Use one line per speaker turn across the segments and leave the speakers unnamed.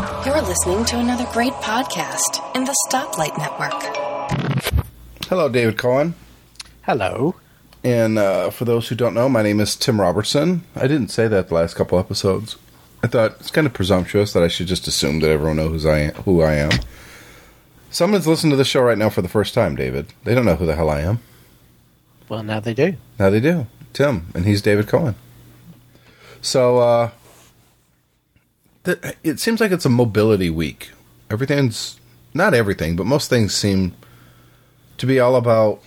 You're listening to another great podcast in the Stoplight Network.
Hello, David Cohen.
Hello.
And uh, for those who don't know, my name is Tim Robertson. I didn't say that the last couple episodes. I thought it's kind of presumptuous that I should just assume that everyone knows who I am. Who I am. Someone's listening to the show right now for the first time, David. They don't know who the hell I am.
Well, now they do.
Now they do. Tim, and he's David Cohen. So, uh, th- it seems like it's a mobility week. Everything's not everything, but most things seem to be all about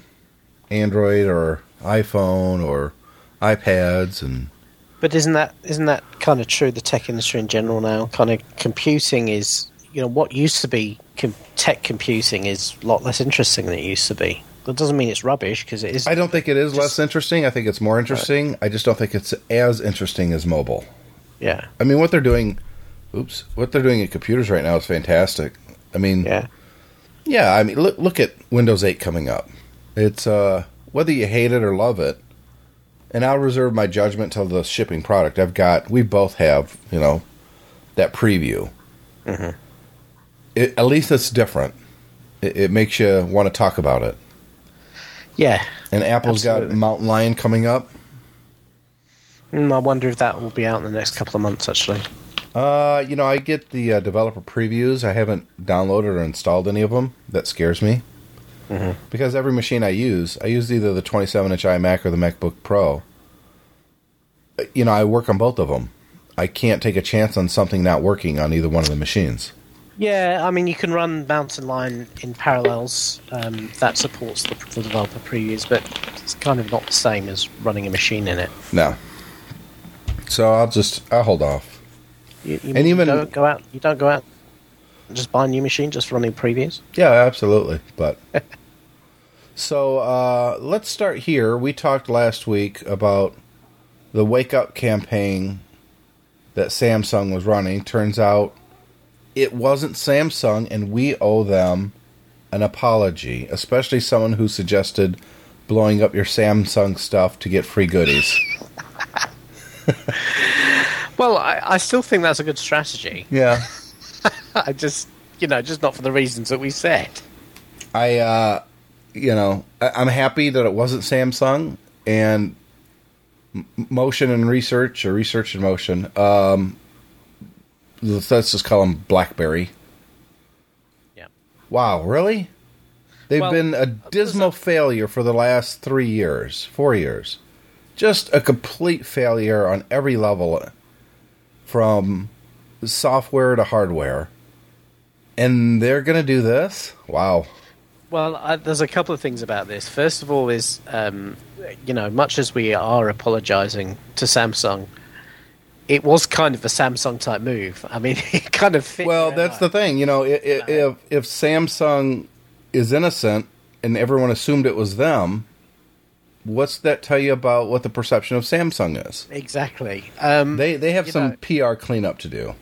Android or iPhone or iPads and
But isn't that isn't that kind of true? The tech industry in general now, kind of computing is you know what used to be com- tech computing is a lot less interesting than it used to be. That doesn't mean it's rubbish because it is.
I don't think it is less interesting. I think it's more interesting. I just don't think it's as interesting as mobile.
Yeah,
I mean, what they're doing, oops, what they're doing in computers right now is fantastic. I mean,
yeah,
yeah. I mean, look look at Windows 8 coming up. It's uh, whether you hate it or love it, and I'll reserve my judgment till the shipping product. I've got, we both have, you know, that preview. It, at least it's different. It, it makes you want to talk about it.
yeah.
And Apple's got Mountain Lion coming up.
Mm, I wonder if that will be out in the next couple of months. Actually,
Uh, you know, I get the uh, developer previews. I haven't downloaded or installed any of them. That scares me. Because every machine I use, I use either the 27 inch iMac or the MacBook Pro. Uh, You know, I work on both of them. I can't take a chance on something not working on either one of the machines.
yeah. I mean, you can run Mountain Lion in parallels. Um, that supports the, the developer previews, but it's kind of not the same as running a machine in it.
No. So I'll just, I'll hold off.
You, you,
And even-
don't go out. You don't go out. Just buy a new machine, just running previews.
Yeah, absolutely. But so uh, let's start here. We talked last week about the wake up campaign that Samsung was running. Turns out it wasn't Samsung, and we owe them an apology, especially someone who suggested blowing up your Samsung stuff to get free goodies.
Well, I, I still think that's a good strategy.
Yeah.
I just, you know, just not for the reasons that we said.
I, uh, you know, I, I'm happy that it wasn't Samsung and M- Motion and Research or Research and Motion. Um, let's just call them BlackBerry.
Yeah.
Wow, really? They've
Well,
been a dismal failure for the last three years, four years. Just a complete failure on every level, from software to hardware. And they're going to do this? Wow.
Well, there's a couple of things about this. First of all, is um, you know, much as we are apologising to Samsung, it was kind of a Samsung type move. I mean, it kind of fit.
Well, that's the thing. You know, if if Samsung is innocent and everyone assumed it was them, what's that tell you about what the perception of Samsung is?
exactly. Um,
They they have some
know-
PR cleanup to do.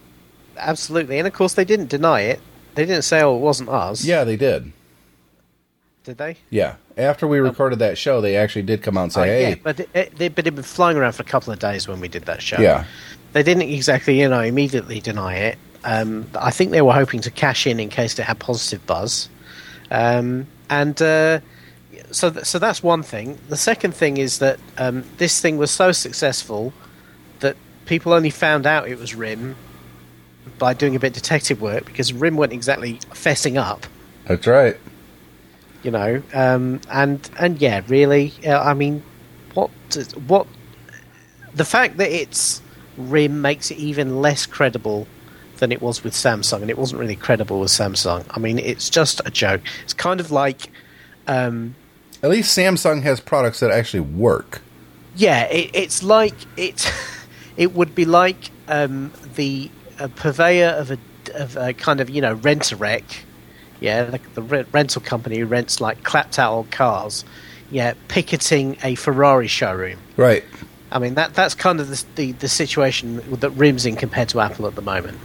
absolutely, and of course they didn't deny it. They didn't say, "Oh, it wasn't us."
Yeah, they did.
did they?
Yeah, after we recorded that show, they actually did come out and say,
Oh,
"Hey,
yeah, but it, it, they, but it'd been flying around for a couple of days when we did that show.
yeah,
they didn't exactly, you know, immediately deny it. Um, I think they were hoping to cash in in case it had positive buzz, um, and uh, so th- so that's one thing. The second thing is that um, this thing was so successful that people only found out it was RIM by doing a bit of detective work because RIM weren't exactly fessing up
that's right."
you know um, and and yeah really uh, i mean what what the fact that it's rim makes it even less credible than it was with samsung and it wasn't really credible with samsung i mean it's just a joke it's kind of like um,
At least Samsung has products that actually work.
yeah it, it's like it it would be like um, the uh, purveyor of a of a kind of you know rent a wreck yeah the, the re- rental company who rents like clapped out old cars yeah picketing a ferrari showroom
Right.
i mean that that's kind of the the, the situation that rim's in compared to apple at the moment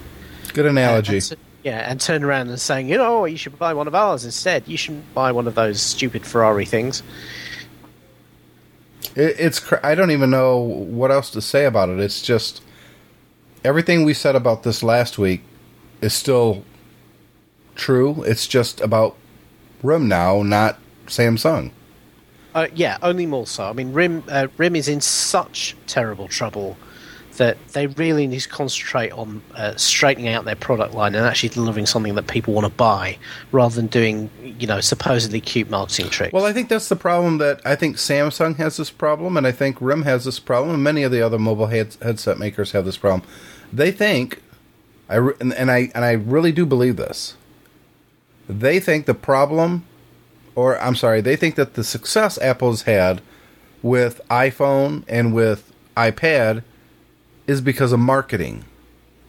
Good analogy.
t- yeah, and turn around and saying, you know, you should buy one of ours instead. You shouldn't buy one of those stupid Ferrari things.
It, it's cr- I don't even know what else to say about it. It's just everything we said about this last week is still true. It's just about RIM now, not Samsung.
Uh, yeah, only more so. I mean, RIM uh, RIM is in such terrible trouble that they really need to concentrate on uh, straightening out their product line and actually delivering something that people want to buy, rather than doing you know supposedly cute marketing tricks.
Well, I think that's the problem that I think Samsung has this problem, and I think RIM has this problem, and many of the other mobile head- headset makers have this problem. They think, I re- and, and I and I really do believe this. They think the problem, or I'm sorry, they think that the success Apple's had with iPhone and with iPad is because of marketing.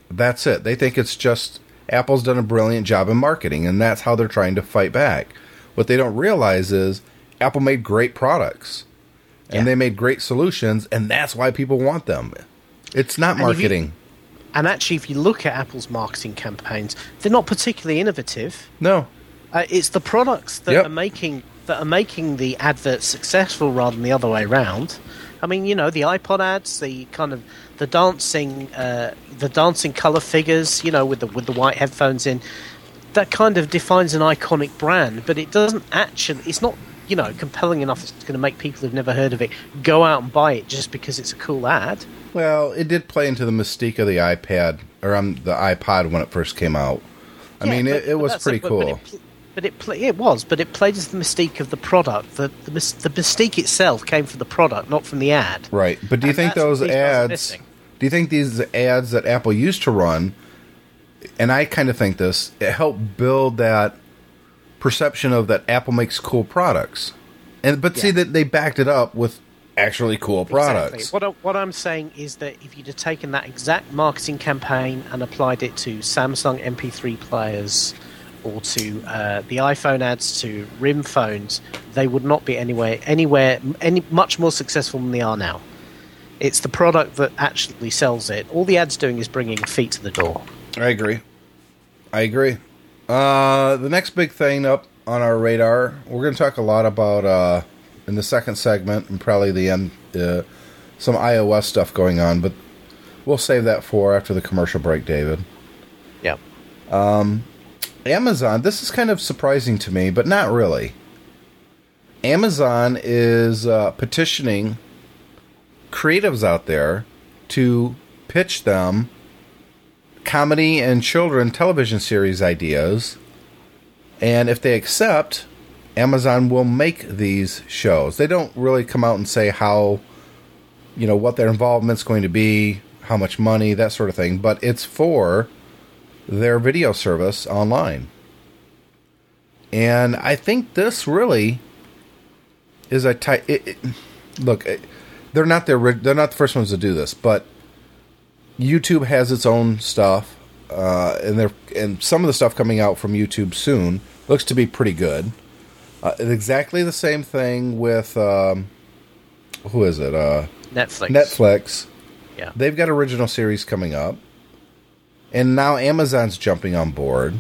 That's it. They think it's just Apple's done a brilliant job in marketing, and that's how they're trying to fight back. What they don't realize is Apple made great products and
Yeah.
they made great solutions, and that's why people want them. It's not
And you-
marketing.
and actually, if you look at Apple's marketing campaigns, they're not particularly innovative.
no.
Uh, it's the products that
Yep.
are making that are making the adverts successful rather than the other way around. I mean, you know, the iPod ads, the kind of the dancing, uh, the dancing color figures, you know, with the with the white headphones in, that kind of defines an iconic brand. But it doesn't actually. It's not you know compelling enough. It's going to make people who've never heard of it go out and buy it just because it's a cool ad.
Well, it did play into the mystique of the iPad or um, the iPod when it first came out. I
Yeah,
mean,
but-
it, it was pretty
but-
cool.
But it, but it, pl- it was, but it played as the mystique of the product. The, the mys- the mystique itself came from the product, not from the ad.
Right, but do you
And
think those
these guys are
ads? Do you think these ads that Apple used to run, and I kind of think this, it helped build that perception of that Apple makes cool products, and but see that they backed it up with actually cool products.
Exactly. What, I, what I'm saying is that if you'd have taken that exact marketing campaign and applied it to Samsung MP3 players or to uh, the iPhone ads to RIM phones, they would not be anywhere anywhere any much more successful than they are now. It's the product that actually sells it. All the ads doing is bringing feet to the door.
I agree. I agree. Uh, the next big thing up on our radar, we're going to talk a lot about uh, in the second segment and probably the end, uh, some iOS stuff going on, but we'll save that for after the commercial break, David.
Yeah.
Amazon, this is kind of surprising to me, but not really. Amazon is uh, petitioning creatives out there to pitch them comedy and children television series ideas. And if they accept, Amazon will make these shows. They don't really come out and say how, you know, what their involvement's going to be, how much money, that sort of thing. But it's for their video service online. And I think this really is a tight. It, it, look, it, they're not the they're not the first ones to do this, but YouTube has its own stuff, uh, and they and some of the stuff coming out from YouTube soon looks to be pretty good. Uh, exactly the same thing with um, who is it? Uh,
Netflix.
Netflix.
Yeah.
They've got original series coming up. And now Amazon's jumping on board.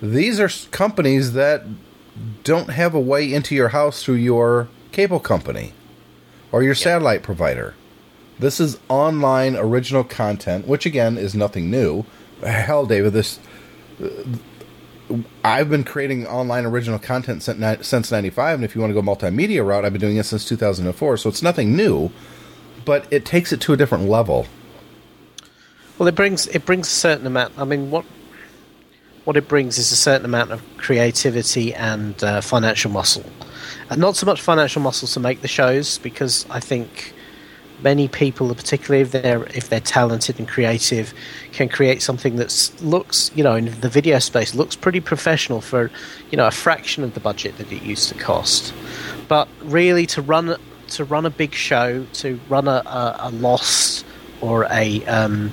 These are companies that don't have a way into your house through your cable company or your satellite provider. This is online original content, which again is nothing new. Hell, David, this uh, I've been creating online original content since since '95, and if you want to go multimedia route, I've been doing it since 2004. So it's nothing new, but it takes it to a different level.
Well, it brings it brings a certain amount. I mean, what what it brings is a certain amount of creativity and uh, financial muscle, and not so much financial muscle to make the shows because I think many people, particularly if they're if they're talented and creative, can create something that looks, you know, in the video space looks pretty professional for, you know, a fraction of the budget that it used to cost. But really, to run to run a big show, to run a, a, a Lost or a um,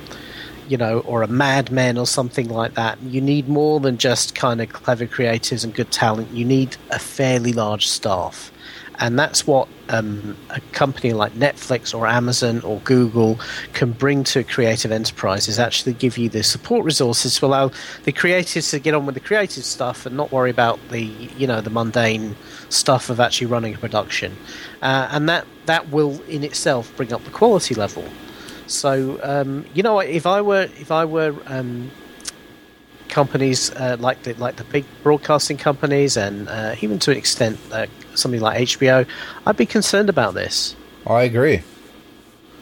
you know, or a Mad Men or something like that. You need more than just kind of clever creatives and good talent. You need a fairly large staff. And that's what um, a company like Netflix or Amazon or Google can bring to creative enterprises. Actually, give you the support resources to allow the creatives to get on with the creative stuff and not worry about the you know the mundane stuff of actually running a production. Uh, and that that will in itself bring up the quality level. So um, you know, if I were if I were um, companies uh, like the like the big broadcasting companies, and uh, even to an extent uh, something like HBO, I'd be concerned about this.
I agree.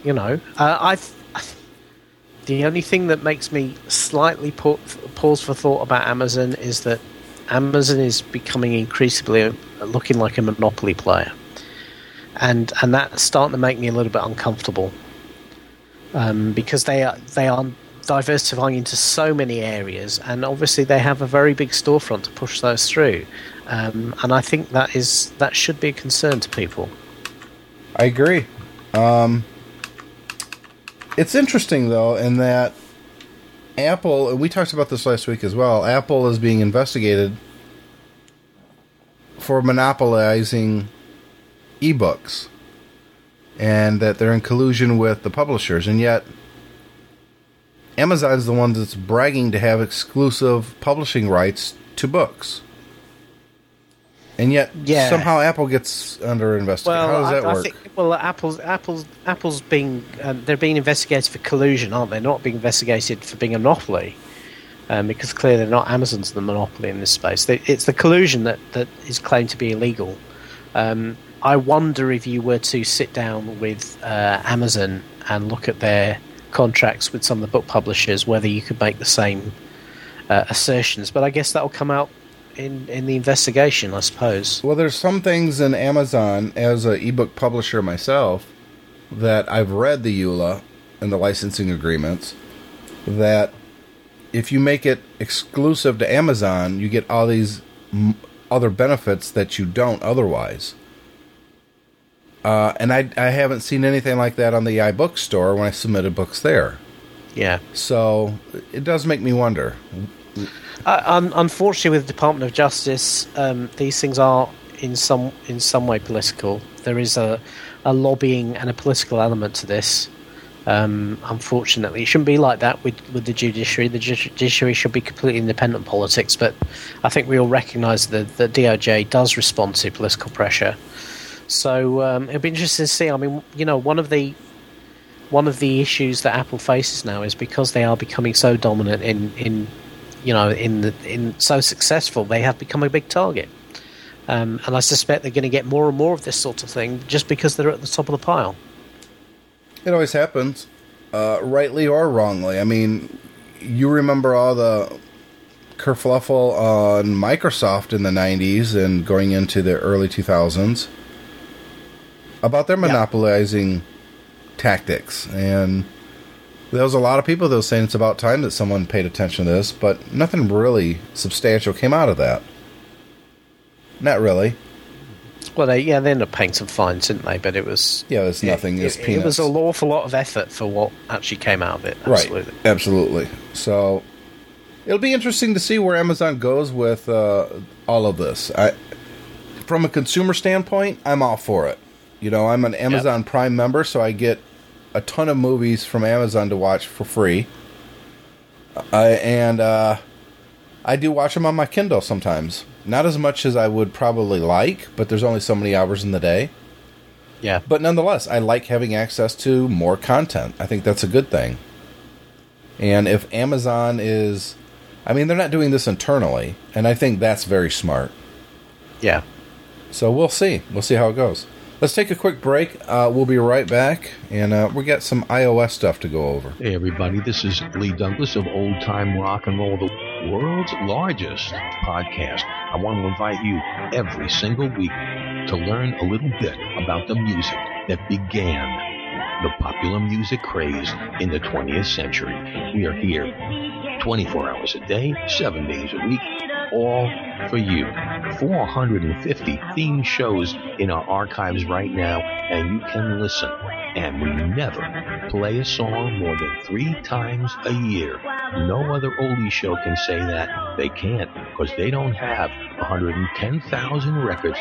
You know, uh, I've. The only thing that makes me slightly pause for thought about Amazon is that Amazon is becoming increasingly looking like a monopoly player, and and that's starting to make me a little bit uncomfortable um, because they are they are diversifying into so many areas, and obviously they have a very big storefront to push those through, um, and I think that is that should be a concern to people.
I agree. Um, it's interesting though, in that Apple, and we talked about this last week as well. Apple is being investigated for monopolizing ebooks, and that they're in collusion with the publishers, and yet Amazon's the one that's bragging to have exclusive publishing rights to books. And yet, yeah. somehow Apple gets under investigation. Well, How does that I, work? Think,
well, Apple's Apple's Apple's being um, they're being investigated for collusion, aren't they? Not being investigated for being a monopoly, um, because clearly not Amazon's the monopoly in this space. They, it's the collusion that, that is claimed to be illegal. Um, I wonder if you were to sit down with uh, Amazon and look at their contracts with some of the book publishers, whether you could make the same uh, assertions. But I guess that will come out in in the investigation, I suppose.
Well, there's some things in Amazon as an ebook publisher myself that I've read the EULA and the licensing agreements that if you make it exclusive to Amazon, you get all these m- other benefits that you don't otherwise. Uh, and I, I haven't seen anything like that on the iBookstore when I submitted books there.
Yeah.
So it does make me wonder
uh, un- unfortunately, with the Department of Justice, um, these things are in some in some way political. There is a, a lobbying and a political element to this. Um, unfortunately, it shouldn't be like that with, with the judiciary. The judiciary should be completely independent politics, but I think we all recognise that the DOJ does respond to political pressure. So um, it'll be interesting to see. I mean, you know, one of the one of the issues that Apple faces now is because they are becoming so dominant in, in you know, in the, in so successful, they have become a big target. Um, and I suspect they're going to get more and more of this sort of thing just because they're at the top of the pile.
It always happens, uh, rightly or wrongly. I mean, you remember all the kerfluffle on Microsoft in the 90s and going into the early 2000s about their monopolizing yeah. tactics. And there was a lot of people that were saying it's about time that someone paid attention to this, but nothing really substantial came out of that. Not really.
Well, they, yeah, they ended up paying some fines, didn't they? But it was
yeah, there's nothing. It,
it, it was an awful lot of effort for what actually came out of it. Absolutely.
Right, absolutely. So it'll be interesting to see where Amazon goes with uh, all of this. I, from a consumer standpoint, I'm all for it. You know, I'm an Amazon yep. Prime member, so I get a ton of movies from Amazon to watch for free. Uh, and uh, I do watch them on my Kindle sometimes. Not as much as I would probably like, but there's only so many hours in the day.
Yeah.
But nonetheless, I like having access to more content. I think that's a good thing. And if Amazon is. I mean, they're not doing this internally, and I think that's very smart.
Yeah.
So we'll see. We'll see how it goes. Let's take a quick break. Uh, we'll be right back, and uh, we got some iOS stuff to go over.
Hey, everybody, this is Lee Douglas of Old Time Rock and Roll, the world's largest podcast. I want to invite you every single week to learn a little bit about the music that began the popular music craze in the 20th century. We are here 24 hours a day, 7 days a week all for you. 450 theme shows in our archives right now, and you can listen. And we never play a song more than three times a year. No other oldie show can say that. They can't, because they don't have 110,000 records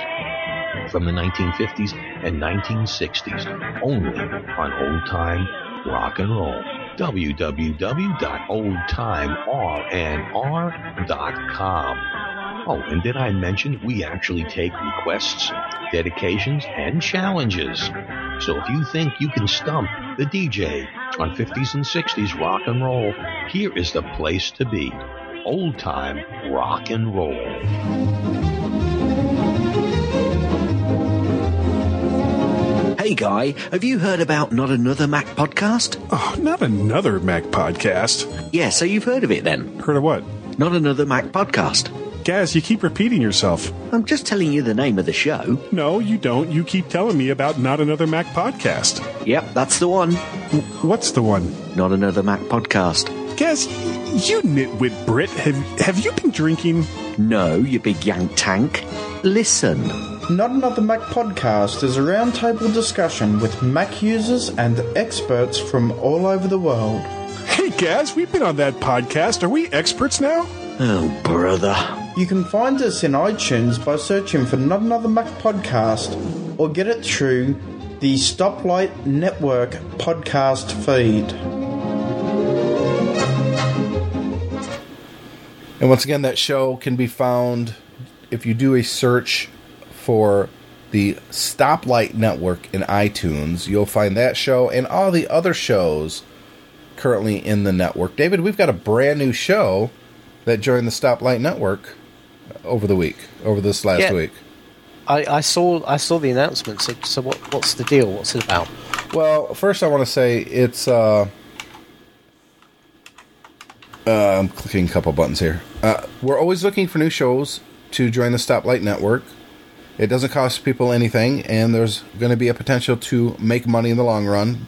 from the 1950s and 1960s, only on old time rock and roll www.oldtimernr.com. Oh, and did I mention we actually take requests, dedications, and challenges? So if you think you can stump the DJ on 50s and 60s rock and roll, here is the place to be. old time rock and roll.
Hey Guy, have you heard about Not Another Mac podcast?
Oh, not another Mac podcast.
Yeah, so you've heard of it then.
Heard of what?
Not Another Mac podcast.
Gaz, you keep repeating yourself.
I'm just telling you the name of the show.
No, you don't. You keep telling me about Not Another Mac podcast.
Yep, that's the one.
What's the one?
Not Another Mac podcast.
Gaz, you nitwit Brit, have, have you been drinking?
No, you big yank tank. Listen.
Not Another Mac podcast is a roundtable discussion with Mac users and experts from all over the world.
Hey, Gaz, we've been on that podcast. Are we experts now?
Oh, brother.
You can find us in iTunes by searching for Not Another Mac podcast or get it through the Stoplight Network podcast feed.
And once again, that show can be found if you do a search for the Stoplight Network in iTunes. You'll find that show and all the other shows currently in the network. David, we've got a brand new show that joined the Stoplight Network over the week, over this last
Yeah.
week.
I, I saw I saw the announcement. So, so what, what's the deal? What's it about?
Well, first I want to say it's. Uh, uh, I'm clicking a couple buttons here. Uh, we're always looking for new shows to join the Stoplight Network. It doesn't cost people anything, and there's going to be a potential to make money in the long run.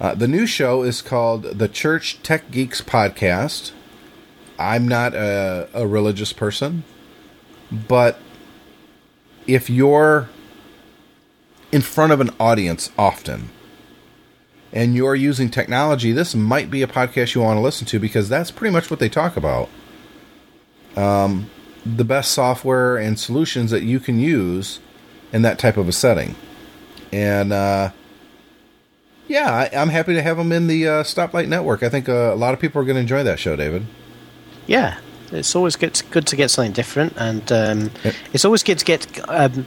Uh, the new show is called the Church Tech Geeks Podcast. I'm not a, a religious person, but if you're in front of an audience often and you're using technology, this might be a podcast you want to listen to because that's pretty much what they talk about. Um, the best software and solutions that you can use in that type of a setting. And uh, yeah, I, I'm happy to have them in the uh, Stoplight Network. I think uh, a lot of people are going to enjoy that show, David.
Yeah, it's always good good to get something different, and um,
Yep.
it's always good to get um,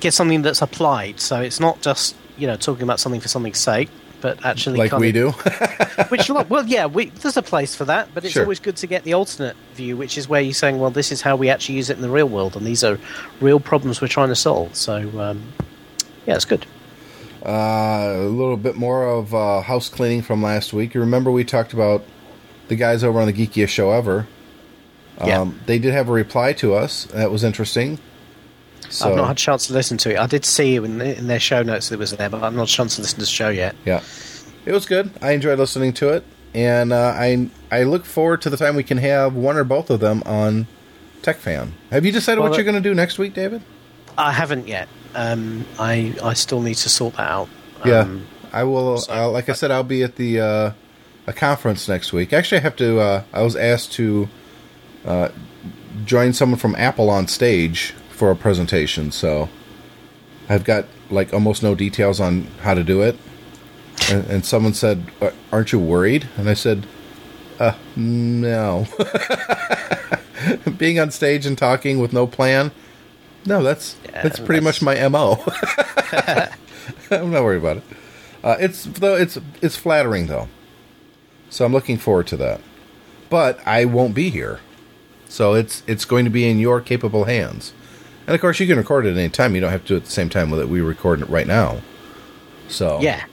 get something that's applied. So it's not just you know talking about something for something's sake, but actually
Like we
of-
do.
Which well, yeah, we, there's a place for that, but it's
Sure.
always good to get the alternate view, which is where you're saying, well, this is how we actually use it in the real world, and these are real problems we're trying to solve. So um, yeah, it's good.
Uh, a little bit more of uh, house cleaning from last week. You remember we talked about the guys over on the geekiest show ever. Um,
Yeah.
They did have a reply to us. That was interesting. So
I've not had a chance to listen to it. I did see in, the, in their show notes that it was there, but I've not had a chance to listen to the show yet.
yeah, it was good. I enjoyed listening to it, and uh, I I look forward to the time we can have one or both of them on Tech Fan. Have you decided
Well,
what you're going to do next week, David?
I haven't yet. Um, I I still need to sort that out.
Yeah,
Um,
I will. uh, like I said, I'll be at the uh, a conference next week. Actually, I have to. Uh, I was asked to uh, join someone from Apple on stage for a presentation, so I've got like almost no details on how to do it. And, and someone said, "Uh, "Aren't you worried?" And I said, uh, "No." Being on stage and talking with no plan. No, that's
Yeah,
that's pretty
that's-
much my mo. I'm not worried about it. Uh, it's though it's it's flattering though, so I'm looking forward to that. But I won't be here, so it's it's going to be in your capable hands. And of course, you can record it at any time. You don't have to do it at the same time that we record it right now. So
yeah.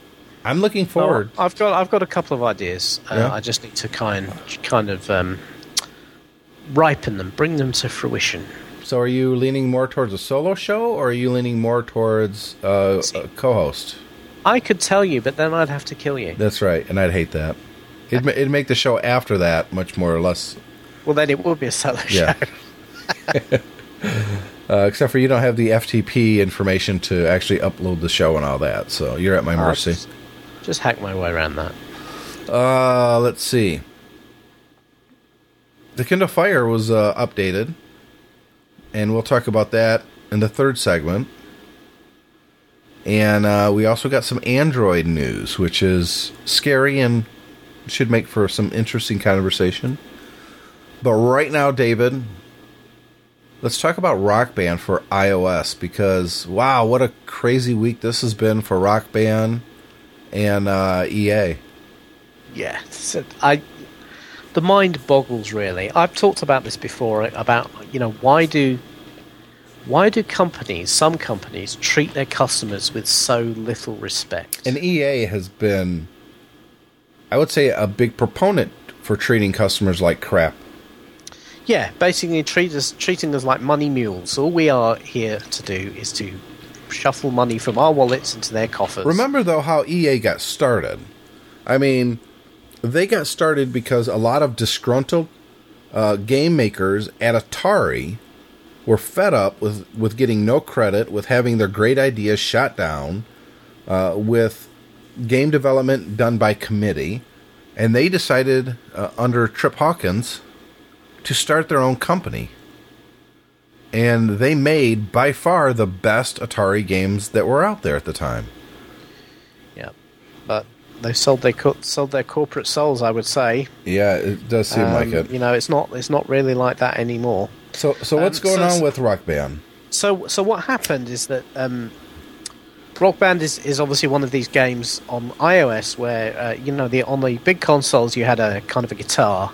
I'm looking forward.
Well, I've got I've got a couple of ideas. Uh,
Yeah?
I just need to kind kind of um, ripen them, bring them to fruition.
So are you leaning more towards a solo show, or are you leaning more towards uh,
See.
a co-host?
I could tell you, but then I'd have to kill you.
That's right, and I'd hate that. It'd, it'd make the show after that much more or less
Well, then it would be a solo
Yeah.
show.
Uh, except for you don't have the FTP information to actually upload the show and all that, so you're at my
I'll
mercy.
Just, just hack my way around that.
Uh, let's see. The Kindle Fire was uh, updated, and we'll talk about that in the third segment. And uh, we also got some Android news, which is scary and should make for some interesting conversation. But right now, David, let's talk about Rock Band for iOS because wow, what a crazy week this has been for Rock Band and uh, EA.
Yeah, so I. The the mind boggles really. I've talked about this before about you know why do why do companies, some companies, treat their customers with so little respect?
And EA has been, I would say, a big proponent for treating customers like crap.
Yeah, basically treat us, treating us like money mules. All we are here to do is to shuffle money from our wallets into their coffers.
Remember, though, how EA got started? I mean, they got started because a lot of disgruntled uh, game makers at Atari were fed up with, with getting no credit, with having their great ideas shot down, uh, with game development done by committee, and they decided uh, under Trip Hawkins to start their own company. And they made by far the best Atari games that were out there at the time.
Yeah, but they sold their co- sold their corporate souls. I would say.
Yeah, it does seem
Um,
like it.
You know, it's not it's not really like that anymore.
So, so what's
Um,
going
so-
on with Rock Band?
So, so what happened is that um, Rock Band is, is obviously one of these games on iOS where uh, you know the on the big consoles you had a kind of a guitar,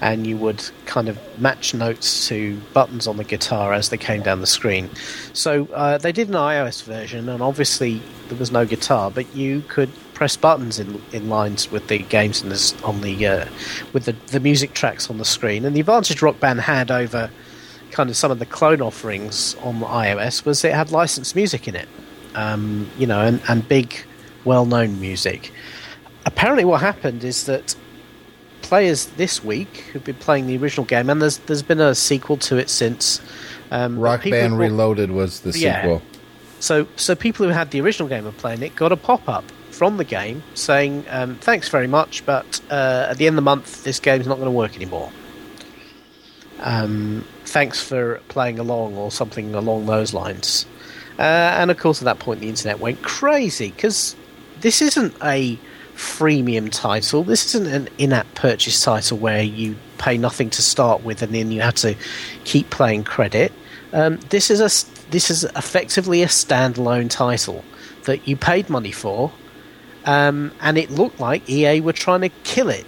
and you would kind of match notes to buttons on the guitar as they came down the screen. So uh, they did an iOS version, and obviously there was no guitar, but you could press buttons in in lines with the games in this, on the uh, with the the music tracks on the screen. And the advantage Rock Band had over kind of some of the clone offerings on iOS was it had licensed music in it, um, you know, and, and big, well-known music. Apparently, what happened is that players this week who've been playing the original game, and there's there's been a sequel to it since. Um,
Rock Band
who-
Reloaded was the
Yeah.
sequel.
So, so people who had the original game of playing it got a pop-up from the game saying, um, "Thanks very much, but uh, at the end of the month, this game's not going to work anymore." Um, thanks for playing along, or something along those lines. Uh, and of course, at that point, the internet went crazy because this isn't a freemium title. This isn't an in-app purchase title where you pay nothing to start with and then you have to keep playing credit. Um, this is a this is effectively a standalone title that you paid money for, um, and it looked like EA were trying to kill it.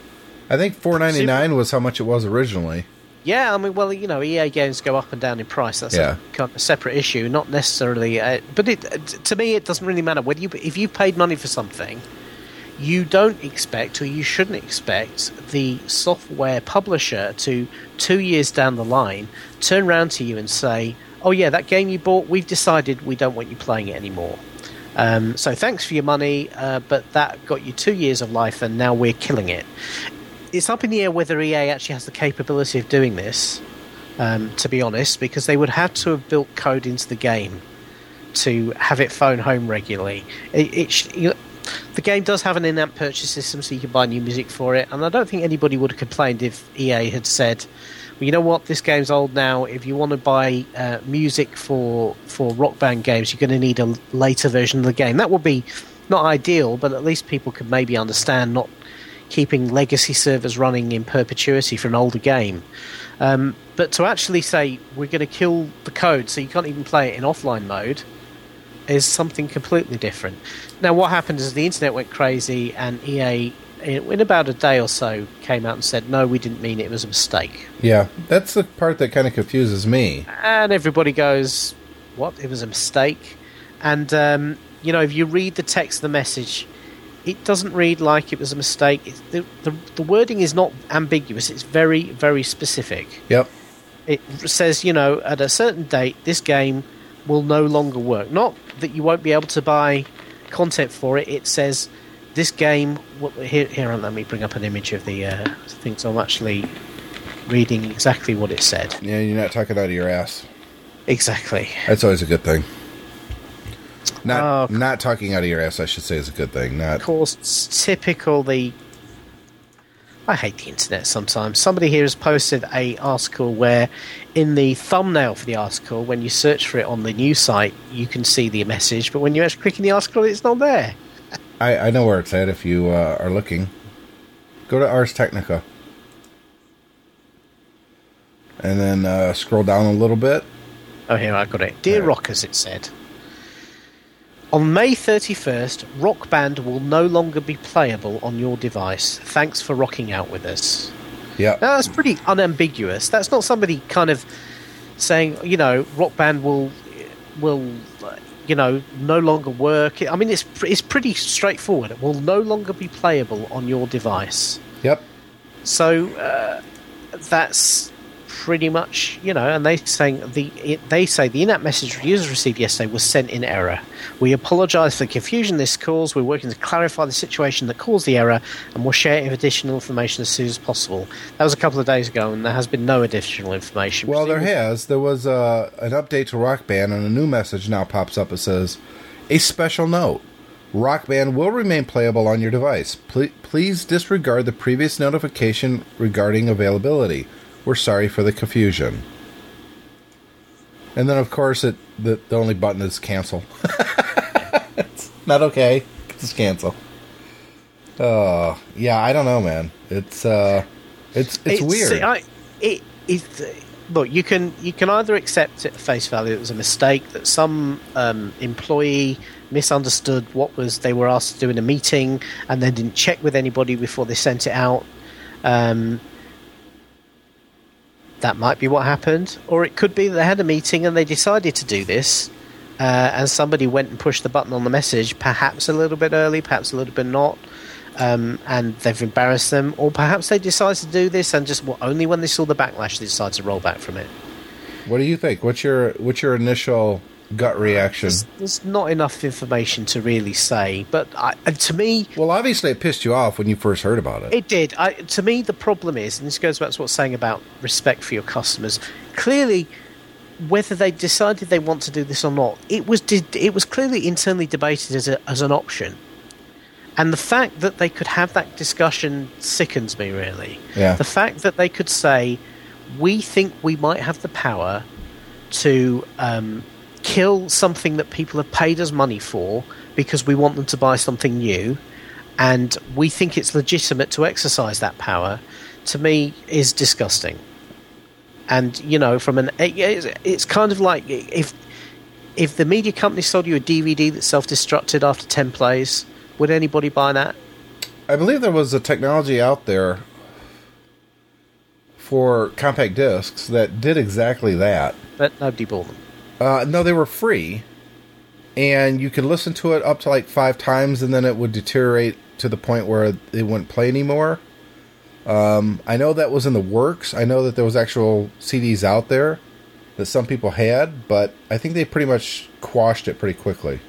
I think four ninety nine was how much it was originally.
Yeah, I mean, well, you know, EA games go up and down in price. That's
Yeah.
a kind of separate issue, not necessarily. Uh, but it, uh, to me, it doesn't really matter whether you if you paid money for something. You don't expect, or you shouldn't expect, the software publisher to two years down the line turn around to you and say, "Oh yeah, that game you bought, we've decided we don't want you playing it anymore." Um, so thanks for your money, uh, but that got you two years of life, and now we're killing it. It's up in the air whether EA actually has the capability of doing this. Um, to be honest, because they would have to have built code into the game to have it phone home regularly. It, it the game does have an in-app purchase system, so you can buy new music for it. And I don't think anybody would have complained if EA had said, "Well, you know what? This game's old now. If you want to buy uh, music for for Rock Band games, you're going to need a later version of the game." That would be not ideal, but at least people could maybe understand not keeping legacy servers running in perpetuity for an older game. Um, but to actually say we're going to kill the code so you can't even play it in offline mode is something completely different. Now, what happened is the internet went crazy, and EA, in about a day or so, came out and said, "No, we didn't mean it. It was a mistake."
Yeah, that's the part that kind of confuses me.
And everybody goes, "What? It was a mistake." And um, you know, if you read the text of the message, it doesn't read like it was a mistake. It's, the, the the wording is not ambiguous. It's very very specific.
Yep.
It says, you know, at a certain date, this game will no longer work. Not that you won't be able to buy content for it. It says this game. w- Here, here, let me bring up an image of the uh, thing. So I'm actually reading exactly what it said.
Yeah, you're not talking out of your ass.
Exactly.
That's always a good thing. Not
Oh.
not talking out of your ass, I should say, is a good thing. Not
Of course, typical. The I hate the internet sometimes. Somebody here has posted a article where, in the thumbnail for the article, when you search for it on the news site, you can see the message, but when you actually click in the article, it's not there.
I, I know where it's at if you uh, are looking. Go to Ars Technica. And then uh, scroll down a little bit.
Oh, here I got it. Dear
Yeah.
Rockers, it said. On May 31st, Rock Band will no longer be playable on your device. Thanks for rocking out with us.
Yeah.
Now, that's pretty unambiguous. That's not somebody kind of saying, you know, Rock Band will will you know no longer work. I mean, it's it's pretty straightforward. It will no longer be playable on your device.
Yep.
So uh, that's pretty much you know. And they saying the it, they say the in-app message users received yesterday was sent in error. We apologise for the confusion this caused. We're working to clarify the situation that caused the error, and we'll share additional information as soon as possible. That was a couple of days ago, and there has been no additional information.
Well, there has. There was uh, an update to Rock Band, and a new message now pops up. It says, "A special note: Rock Band will remain playable on your device. Ple- please disregard the previous notification regarding availability. We're sorry for the confusion." And then, of course, it the, the only button is cancel. it's not okay. Just cancel. Oh, yeah. I don't know, man. It's uh, it's it's, weird.
I, it, it, look, you can you can either accept it at face value it was a mistake that some um, employee misunderstood what was they were asked to do in a meeting and then didn't check with anybody before they sent it out. Um, that might be what happened, or it could be that they had a meeting and they decided to do this, uh, and somebody went and pushed the button on the message, perhaps a little bit early, perhaps a little bit not, um, and they've embarrassed them, or perhaps they decided to do this and just well, only when they saw the backlash they decided to roll back from it.
What do you think? What's your what's your initial gut reaction?
There's, there's not enough information to really say, but I, and to me,
Well, obviously, it pissed you off when you first heard about it.
It did. I, to me, the problem is, and this goes back to what's saying about respect for your customers. Clearly, whether they decided they want to do this or not, it was did, it was clearly internally debated as a, as an option. And the fact that they could have that discussion sickens me really.
Yeah.
The fact that they could say, "We think we might have the power to um, kill something that people have paid us money for because we want them to buy something new, and we think it's legitimate to exercise that power, to me is disgusting. And you know, from an it's, kind of like if if the media company sold you a DVD that self-destructed after ten plays, would anybody buy that?
I believe there was a technology out there for compact discs that did exactly that.
But nobody bought them.
Uh, no, they were free, and you could listen to it up to like five times, and then it would deteriorate to the point where it wouldn't play anymore. Um, I know that was in the works. I know that there was actual CDs out there that some people had, but I think they pretty much quashed it pretty quickly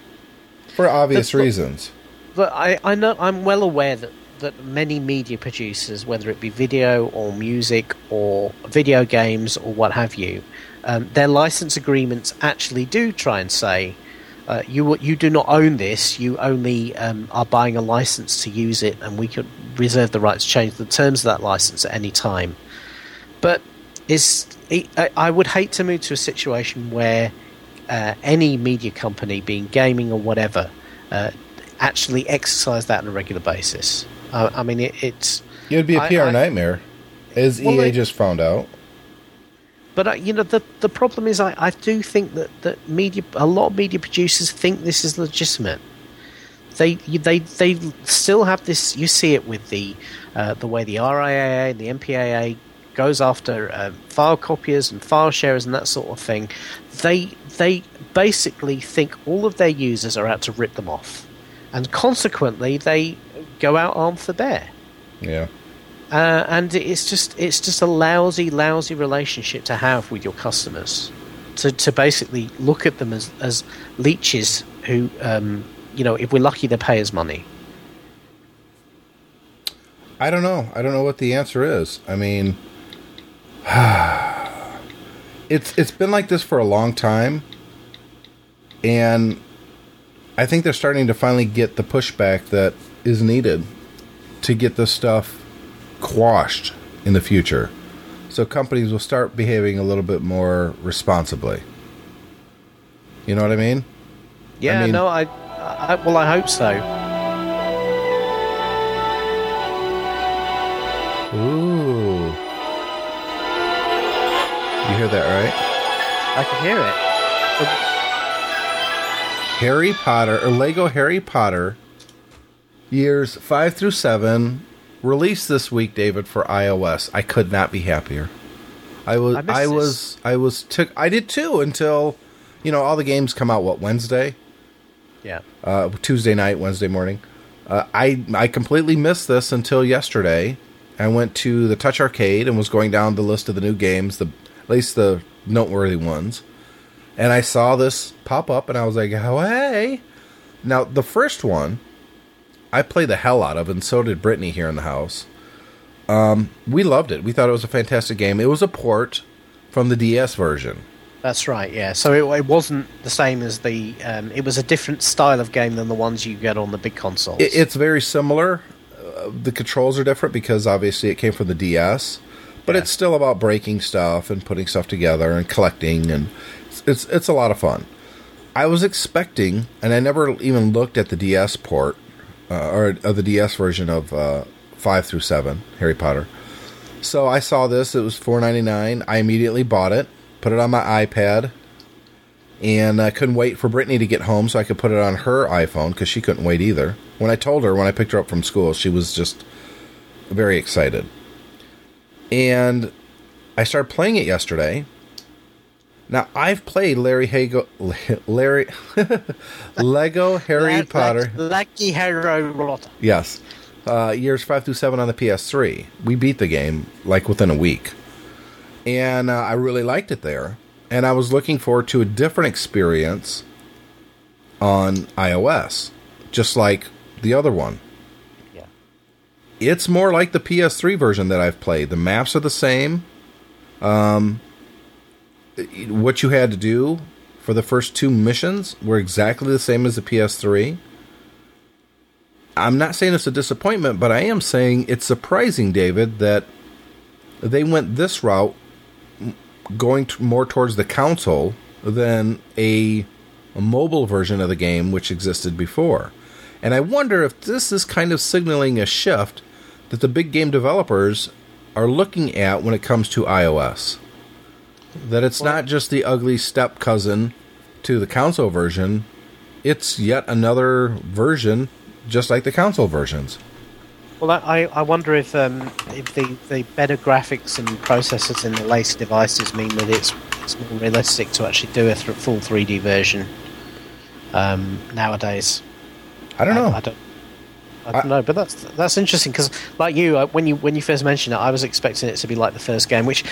for obvious
That's
reasons.
But I, I know I'm well aware that, that many media producers, whether it be video or music or video games or what have you, um, their license agreements actually do try and say uh, you you do not own this. You only um, are buying a license to use it, and we could reserve the right to change the terms of that license at any time. But it, I, I would hate to move to a situation where uh, any media company, being gaming or whatever, uh, actually exercise that on a regular basis. I mean, it, it's.
It would be a PR
I-
nightmare, as
Well,
EA
they-
just found out.
But uh, you know, the the problem is, I, I do think that, that media, a lot of media producers think this is legitimate. They they they still have this. You see it with the uh, the way the RIAA and the MPAA goes after uh, file copiers and file sharers and that sort of thing. They they basically think all of their users are out to rip them off, and consequently, they go out armed for bear.
Yeah.
Uh, and it's just it's just a lousy, lousy relationship to have with your customers. To to basically look at them as as leeches who, um, you know, if we're lucky, they pay us money.
I don't know. I don't know what the answer is. I mean, it's it's been like this for a long time, and I think they're starting to finally get the pushback that is needed to get this stuff quashed in the future. So companies will start behaving a little bit more responsibly. You know what I mean?
Yeah,
mean-
no, I, I, well, I hope so.
Ooh. You hear that right?
I can hear it.
Harry Potter or Lego Harry Potter years 5 through 7 released this week, David, for iOS. I could not be happier. I was,
I
I, was, I was. Tick- I did too until, you know, all the games come out. What Wednesday,
Yeah.
uh, Tuesday night, Wednesday morning. Uh, I I completely missed this until yesterday. I went to the Touch Arcade and was going down the list of the new games, the at least the noteworthy ones, and I saw this pop up, and I was like, "Oh hey!" Now the first one, I played the hell out of, and so did Brittany here in the house. Um, we loved it. We thought it was a fantastic game. It was a port from the DS version.
That's right. Yeah. So it, it wasn't the same as the. Um, it was a different style of game than the ones you get on the big consoles.
It, it's very similar. Uh, the controls are different because obviously it came from the DS, but
Yeah.
it's still about breaking stuff and putting stuff together and collecting, and it's, it's it's a lot of fun. I was expecting, and I never even looked at the DS port uh, or, or the DS version of uh, five through seven Harry Potter. So I saw this; it was four ninety nine. I immediately bought it, put it on my iPad, and I couldn't wait for Brittany to get home so I could put it on her iPhone because she couldn't wait either. When I told her when I picked her up from school, she was just very excited. And I started playing it yesterday. Now I've played Larry Hago, Larry Lego Harry Potter.
Lucky Harry Rotter.
Yes. Uh, years 5 through 7 on the PS3. We beat the game like within a week. And uh, I really liked it there. And I was looking forward to a different experience on iOS, just like the other one.
Yeah.
It's more like the PS3 version that I've played. The maps are the same. Um, what you had to do for the first two missions were exactly the same as the PS3. I'm not saying it's a disappointment, but I am saying it's surprising, David, that they went this route, going t- more towards the console than a, a mobile version of the game which existed before. And I wonder if this is kind of signaling a shift that the big game developers are looking at when it comes to iOS. That it's not just the ugly step cousin to the console version, it's yet another version just like the console versions.
Well, I, I wonder if um, if the, the better graphics and processors in the later devices mean that it's it's more realistic to actually do a th- full 3D version um, nowadays.
I don't know.
I, don't. I don't know, but that's that's interesting because, like you, uh, when you when you first mentioned it, I was expecting it to be like the first game, which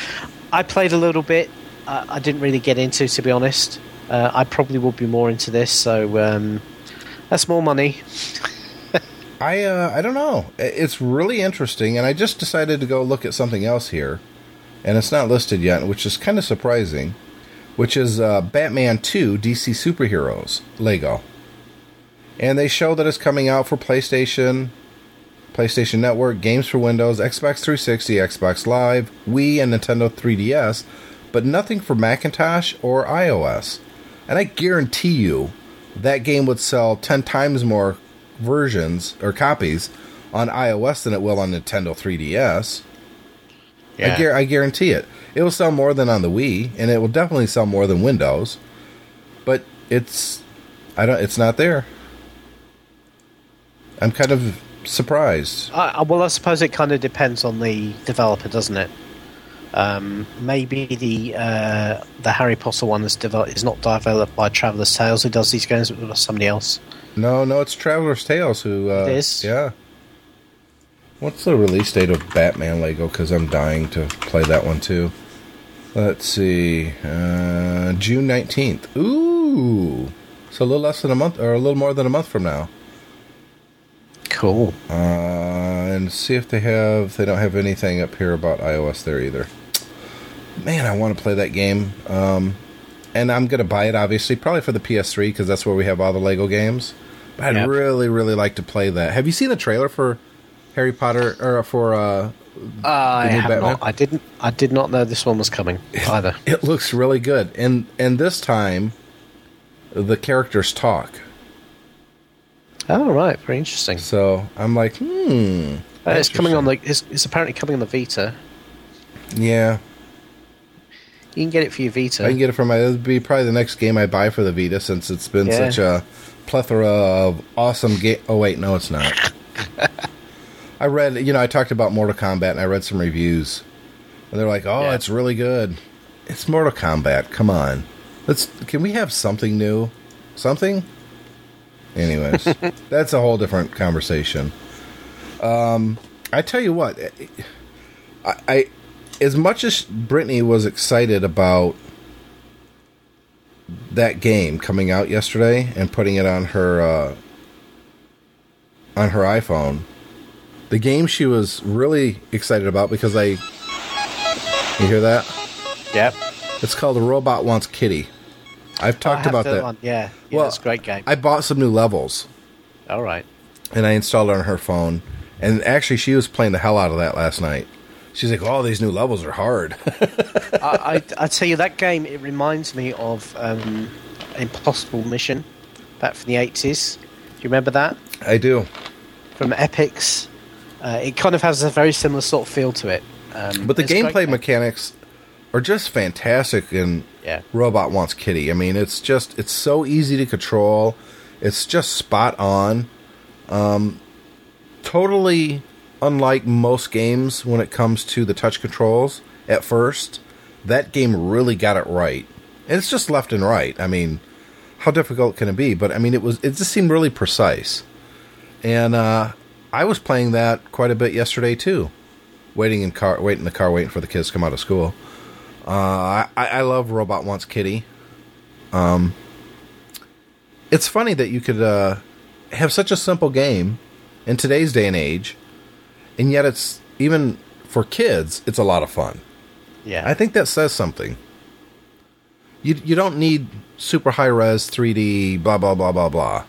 I played a little bit. Uh, I didn't really get into, to be honest. Uh, I probably would be more into this, so um, that's more money.
I uh, I don't know. It's really interesting, and I just decided to go look at something else here, and it's not listed yet, which is kind of surprising. Which is uh, Batman Two: DC Superheroes Lego, and they show that it's coming out for PlayStation, PlayStation Network, games for Windows, Xbox 360, Xbox Live, Wii, and Nintendo 3DS, but nothing for Macintosh or iOS. And I guarantee you that game would sell 10 times more versions or copies on iOS than it will on Nintendo 3DS. Yeah. I, gar- I guarantee it. It will sell more than on the Wii, and it will definitely sell more than Windows. But it's, I don't. It's not there. I'm kind of surprised.
I, I- well, I suppose it kind of depends on the developer, doesn't it? Um, maybe the uh, the Harry Potter one is, develop- is not developed by Traveller's Tales, who does these games, but somebody else.
No, no, it's Traveller's Tales who. Uh,
It is?
Yeah. What's the release date of Batman Lego? Because I'm dying to play that one too. Let's see. Uh, June 19th. Ooh. So a little less than a month, or a little more than a month from now.
Cool.
Uh, and see if they have. They don't have anything up here about iOS there either. Man, I want to play that game. Um, and I'm gonna buy it obviously, probably for the PS3 because that's where we have all the Lego games. But I'd really, really like to play that. Have you seen the trailer for Harry Potter or for? uh
I
The new
have
Batman?
not. I didn't. I did not know this one was coming either.
It looks really good, and and this time, the characters talk.
Oh right, very interesting.
So I'm like, hmm.
Uh, it's coming on like. It's, it's apparently coming on the Vita.
Yeah,
You can get it for your Vita.
I can get it for my. It'll be probably the next game I buy for the Vita since it's been
Yeah.
such a plethora of awesome game. Oh wait, no, it's not. I read, you know, I talked about Mortal Kombat and I read some reviews. And they're like, "Oh,
Yeah.
it's really good." It's Mortal Kombat. Come on. Let's can we have something new? Something? Anyways, that's a whole different conversation. Um I tell you what, I, I as much as Brittany was excited about that game coming out yesterday and putting it on her uh, on her iPhone, the game she was really excited about because I you hear that?
Yep.
It's called The Robot Wants Kitty. I've talked
I have
about
that one. Yeah, yeah,
Well,
it's a great game.
I bought some new levels
All right.
and I installed it on her phone. And actually, she was playing the hell out of that last night. She's like, "Oh, these new levels are hard."
I, I, I tell you, that game, it reminds me of um, Impossible Mission back from the 80s. Do you remember that?
I do.
From Epyx. Uh, it kind of has a very similar sort of feel to it. Um,
But the
it's a great
gameplay mechanics are just fantastic in
Yeah.
Robot Wants Kitty. I mean, it's just it's so easy to control. It's just spot on. Um, totally unlike most games when it comes to the touch controls at first. That game really got it right. And it's just left and right. I mean, how difficult can it be? But I mean, it was it just seemed really precise. And uh, I was playing that quite a bit yesterday too waiting in car, waiting in the car, waiting for the kids to come out of school. Uh, I, I love Robot Wants Kitty. Um, it's funny that you could uh, have such a simple game in today's day and age, and yet it's even for kids, it's a lot of fun.
Yeah.
I think that says something. You you don't need super high res 3D blah blah blah blah blah,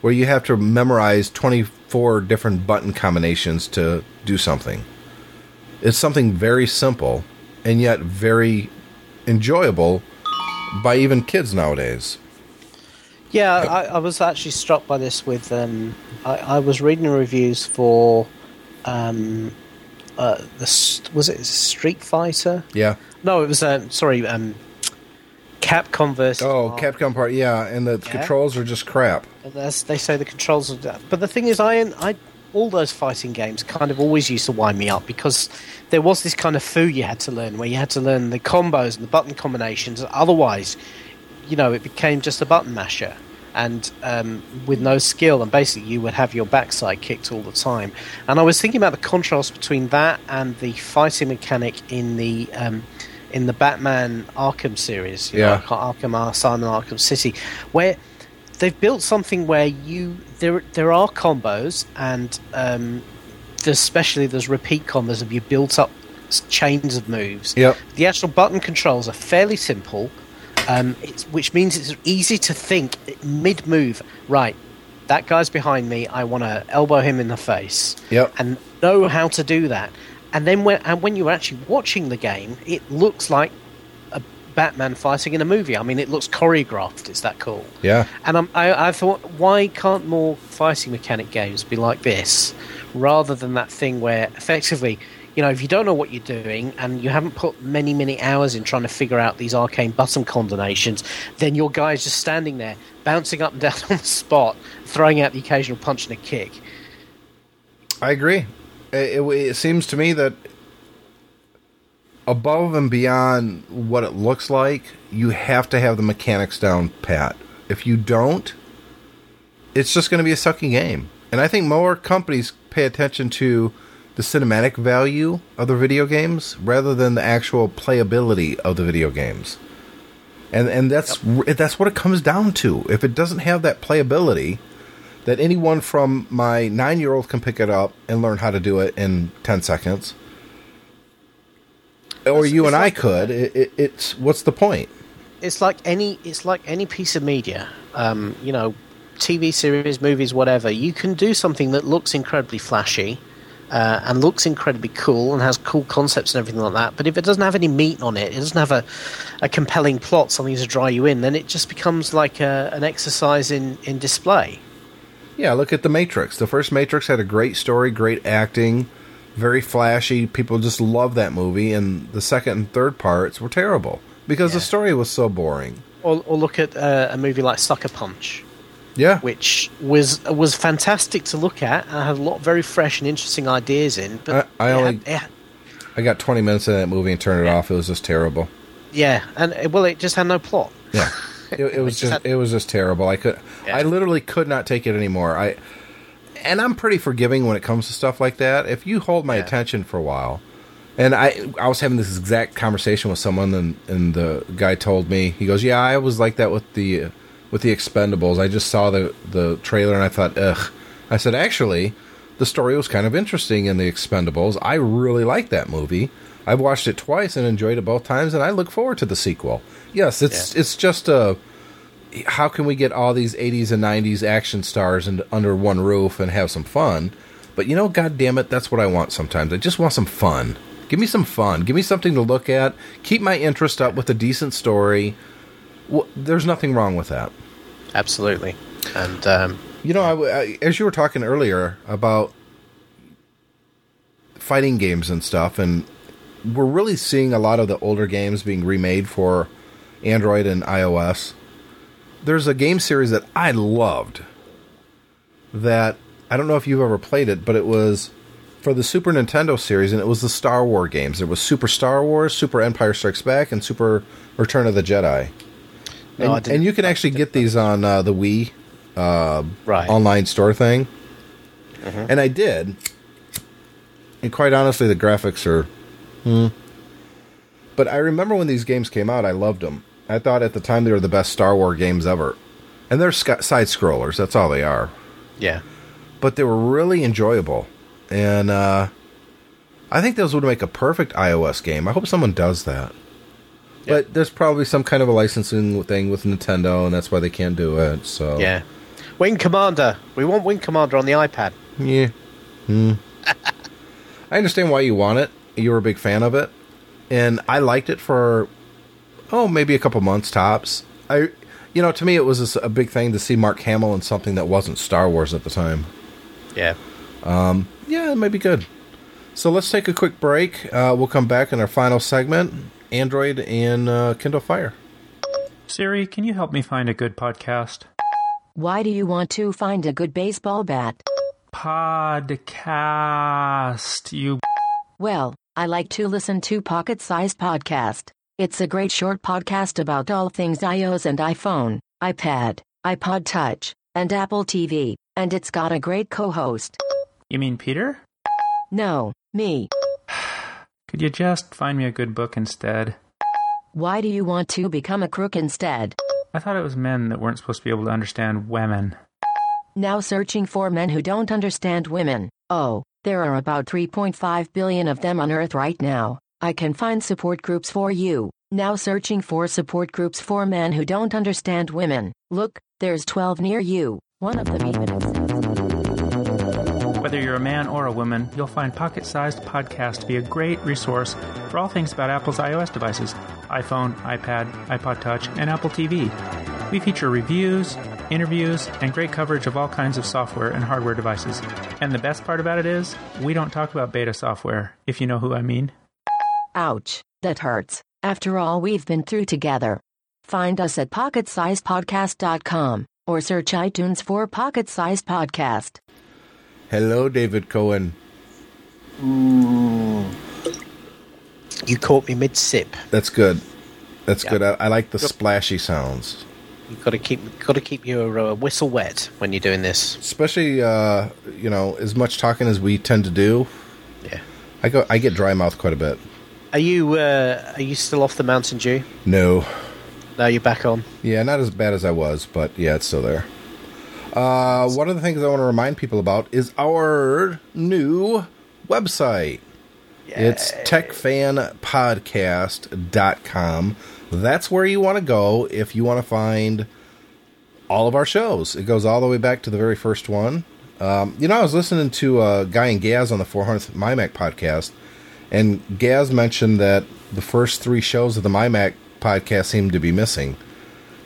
where you have to memorize 24 different button combinations to do something. It's something very simple and yet very enjoyable by even kids nowadays.
Yeah, I, I was actually struck by this with. Um, I, I was reading the reviews for. Um, uh, the was it Street Fighter?
Yeah.
No, it was. Um, sorry, um, Capcom versus.
Oh. Capcom part. Yeah, and the
Yeah.
controls are just crap.
They say the controls are. But the thing is, I, I, all those fighting games kind of always used to wind me up because there was this kind of foo you had to learn, where you had to learn the combos and the button combinations. Otherwise, you know, it became just a button masher, and um, with no skill, and basically you would have your backside kicked all the time. And I was thinking about the contrast between that and the fighting mechanic in the. Um, in the Batman Arkham series, you know,
Yeah.
Arkham Asylum, Arkham City, where they've built something where you there there are combos and um, there's especially there's repeat combos of you built up chains of moves.
Yep.
The actual button controls are fairly simple, um, it's, which means it's easy to think mid move. Right, that guy's behind me. I want to elbow him in the face.
Yep.
And know how to do that. And then when and when you're actually watching the game, it looks like Batman fighting in a movie. I mean, it looks choreographed. It's that cool.
Yeah.
And I'm, I, I thought, why can't more fighting mechanic games be like this, rather than that thing where effectively, you know, if you don't know what you're doing and you haven't put many, many hours in trying to figure out these arcane button combinations, then your guy is just standing there, bouncing up and down on the spot, throwing out the occasional punch and a kick.
I agree. It, it, it seems to me that above and beyond what it looks like, you have to have the mechanics down pat. If you don't, it's just going to be a sucking game. And I think more companies pay attention to the cinematic value of the video games rather than the actual playability of the video games. And and that's that's what it comes down to. If it doesn't have that playability, that anyone from my nine year old can pick it up and learn how to do it in 10 seconds. Or
It's-
you
it's
and
like-
I could. It, it, it's what's the point?
it's like any it's like any piece of media um, you know tv series movies whatever you can do something that looks incredibly flashy uh, and looks incredibly cool and has cool concepts and everything like that but if it doesn't have any meat on it it doesn't have a, a compelling plot something to draw you in then it just becomes like a, an exercise in, in display
Yeah, look at The Matrix. The first Matrix had a great story, great acting, very flashy. People just love that movie. And the second and third parts were terrible because the story was so boring.
or, or look at uh, a movie like sucker punch
Yeah.
which was was fantastic to look at. and had a lot of very fresh and interesting ideas in. But
I- I only-
had- had-
I got 20 minutes in that movie and turned it off. It was just terrible.
yeah, and well, it just had no plot.
Yeah. It, it was
just
just
had-
it was just terrible. I could
Yeah.
I literally could not take it anymore. I and I'm pretty forgiving when it comes to stuff like that. If you hold my
Yeah.
attention for a while, and I I was having this exact conversation with someone, and and the guy told me he goes, "Yeah, I was like that with the with the Expendables. I just saw the the trailer and I thought, ugh." I said, actually, the story was kind of interesting in the Expendables. I really like that movie. I've watched it twice and enjoyed it both times, and I look forward to the sequel. Yes, it's it's just a how can we get all these 80s and 90s action stars in, under one roof and have some fun? But you know, god damn it, that's what I want sometimes. I just want some fun. Give me some fun. Give me something to look at. Keep my interest up with a decent story. Well, there's nothing wrong with that.
Absolutely, and um,
You know, I, I- as you were talking earlier about fighting games and stuff, and we're really seeing a lot of the older games being remade for Android and iOS. There's a game series that I loved that I don't know if you've ever played it, but it was for the Super Nintendo series, and it was the Star Wars games. There was Super Star Wars, Super Empire Strikes Back, and Super Return of the Jedi.
No,
and, and you can actually get these on uh, the Wii
right,
online store thing. And I did. And quite honestly, the graphics are. Hmm. But I remember when these games came out, I loved them. I thought at the time they were the best Star Wars games ever. And they're sc- side scrollers, that's all they are.
yeah,
But they were really enjoyable. And uh, I think those would make a perfect iOS game. I hope someone does that. But there's probably some kind of a licensing thing with Nintendo, and that's why they can't do it. So
yeah. Wing Commander, we want Wing Commander on the iPad.
Yeah. Hmm. I understand why you want it. You were a big fan of it. And I liked it for, oh, maybe a couple months tops. I, you know, to me, it was just a big thing to see Mark Hamill in something that wasn't Star Wars at the time.
Yeah,
Yeah, it might be good. So let's take a quick break. Uh, we'll come back in our final segment Android and uh, Kindle Fire.
Siri, can you help me find a good podcast?
Why do you want to find a good baseball bat?
Podcast. You.
Well, I like to listen to Pocket Sized Podcast. It's a great short podcast about all things iOS and iPhone, iPad, iPod Touch, and Apple TV, and it's got a great co-host.
You mean Peter?
No, me.
Could you just find me a good book instead?
Why do you want to become a crook instead?
I thought it was men that weren't supposed to be able to understand women.
Now searching for men who don't understand women. Oh, there are about 3.5 billion of them on Earth right now. I can find support groups for you. Now searching for support groups for men who don't understand women. Look, there's 12 near you. One of them even exists.
Whether you're a man or a woman, you'll find Pocket Sized Podcast to be a great resource for all things about Apple's iOS devices iPhone, iPad, iPod Touch, and Apple TV. We feature reviews, interviews, and great coverage of all kinds of software and hardware devices. And the best part about it is, we don't talk about beta software, if you know who I mean.
Ouch, that hurts. After all we've been through together. Find us at pocketsizedpodcast.com or search iTunes for Pocket Sized Podcast.
Hello, David Cohen.
you caught me mid sip.
That's good. That's
Yeah.
good. I, I like the splashy sounds.
You've got to keep got to keep your uh, whistle wet when you're doing this.
especially uh, you know as much talking as we tend to do.
Yeah.
I go, I get dry mouth quite a bit.
Are you uh, are you still off the Mountain Dew?
No,
Now you're back on.
yeah, not as bad as I was, but yeah, it's still there. Uh, one of the things I want to remind people about is our new website. It's techfanpodcast.com. That's where you want to go if you want to find all of our shows. It goes all the way back to the very first one. Um, you know, I was listening to uh, Guy and Gaz on the 400th MyMac podcast, and Gaz mentioned that the first three shows of the MyMac podcast seem to be missing.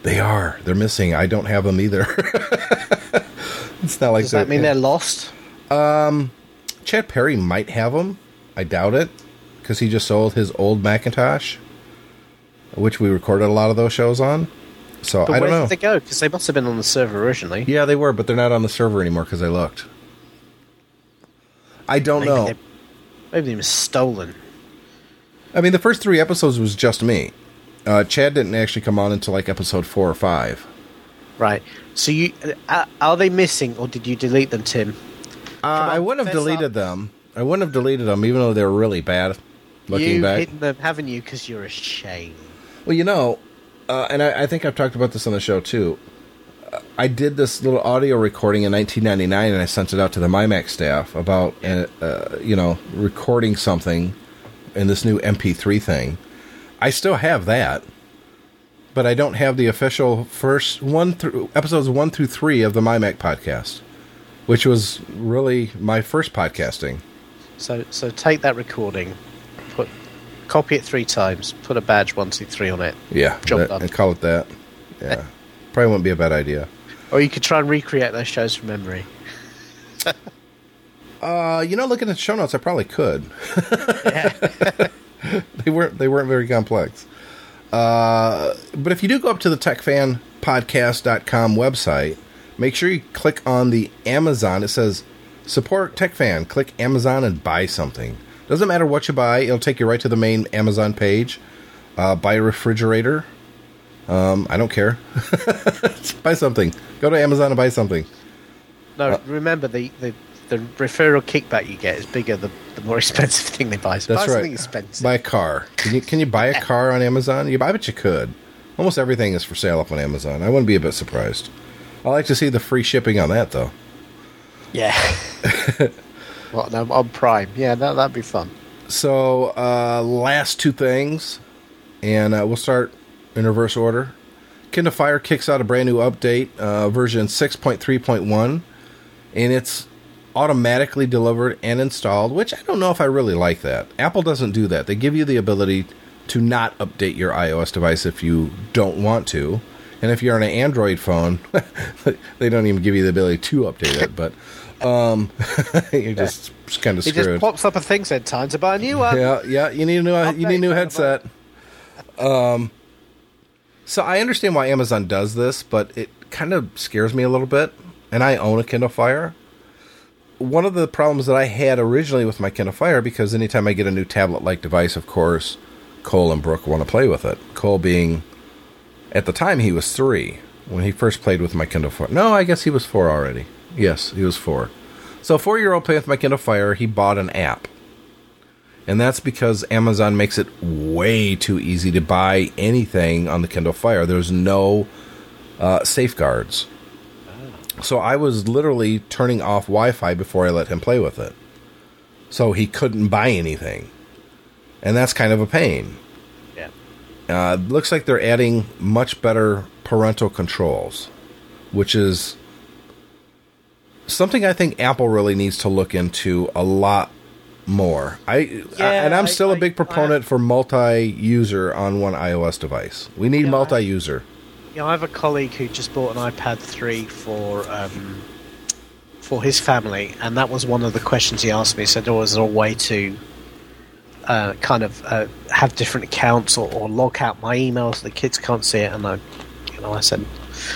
They are. They're missing. I don't have them either. it's not like
Does that mean they're lost?
Um, Chad Perry might have them. I doubt it because he just sold his old Macintosh, which we recorded a lot of those shows on. So
But
I don't know.
did they go? Because they must have been on the server originally.
Yeah, they were, but they're not on the server anymore because I looked. I don't
maybe
know.
Maybe were stolen.
I mean, the first three episodes was just me. Uh, Chad didn't actually come on until like episode four or five.
Right. So you uh, are they missing, or did you delete them, Tim?
Uh, I wouldn't have deleted
up.
them. I wouldn't have deleted them, even though they were really bad. Looking
You've
back,
hidden them, haven't you? Because you're ashamed.
well, you know, uh, and I, I think I've talked about this on the show too. I did this little audio recording in 1999, and I sent it out to the MyMac staff about, uh, uh, you know, recording something in this new MP3 thing. I still have that, but I don't have the official first one through episodes one through three of the MyMac podcast, which was really my first podcasting.
So so take that recording, put copy it three times, put a badge one two three on it,
Yeah,
Job
that-
done.
and call it that. Yeah, probably wouldn't be a bad idea.
or you could try and recreate those shows from memory.
Uh, you know, looking at the show notes, I probably could. they weren't they weren't very complex. Uh, but if you do go up to the techfanpodcast.com website, make sure you click on the Amazon. It says support TechFan. Click Amazon and buy something. Doesn't matter what you buy; it'll take you right to the main Amazon page. Uh, buy a refrigerator. Um, I don't care. Buy something. Go to Amazon and buy something.
No,
Uh,
remember the, the the referral kickback you get is bigger the, the more expensive thing they buy. So
That's
buy
right.
something expensive.
Buy a car. Can you can you buy a car on Amazon? You, I bet you could. Almost everything is for sale up on Amazon. I wouldn't be a bit surprised. I like to see the free shipping on that though.
Yeah. well, no, on Prime. Yeah, that that'd be fun.
So uh, last two things, and uh, we'll start in reverse order. Kindle Fire kicks out a brand new update, uh, version six point three point one, and it's automatically delivered and installed. Which I don't know if I really like that. Apple doesn't do that. They give you the ability to not update your iOS device if you don't want to. And if you're on an Android phone, they don't even give you the ability to update it. But um, you're just kind of screwed.
It just pops up a thing said time to buy a new one.
Yeah, yeah. You need a new you need a new headset. Um, so I understand why Amazon does this, but it kind of scares me a little bit. And I own a Kindle Fire. One of the problems that I had originally with my Kindle Fire, because anytime I get a new tablet-like device, of course, Cole and Brooke want to play with it. Cole being, at the time, he was three when he first played with my Kindle Fire. No, I guess he was four already. Yes, he was four. So, four-year-old playing with my Kindle Fire, he bought an app and that's because Amazon makes it way too easy to buy anything on the Kindle Fire. There's no uh, safeguards. So I was literally turning off Wi Fi before I let him play with it. So he couldn't buy anything. And that's kind of a pain.
Yeah.
Uh, looks like they're adding much better parental controls, which is something I think Apple really needs to look into a lot more. I,
Yeah,
and I'm
I-
still a
I-
big proponent for multi-user on one iOS device. We need
Yeah,
multi-user.
Yeah, I have a colleague who just bought an iPad 3 for um, for his family, and that was one of the questions he asked me. He said, "Oh, is there a way to uh, kind of uh, have different accounts or, or log out my emails so the kids can't see it?" And I, you know, I said,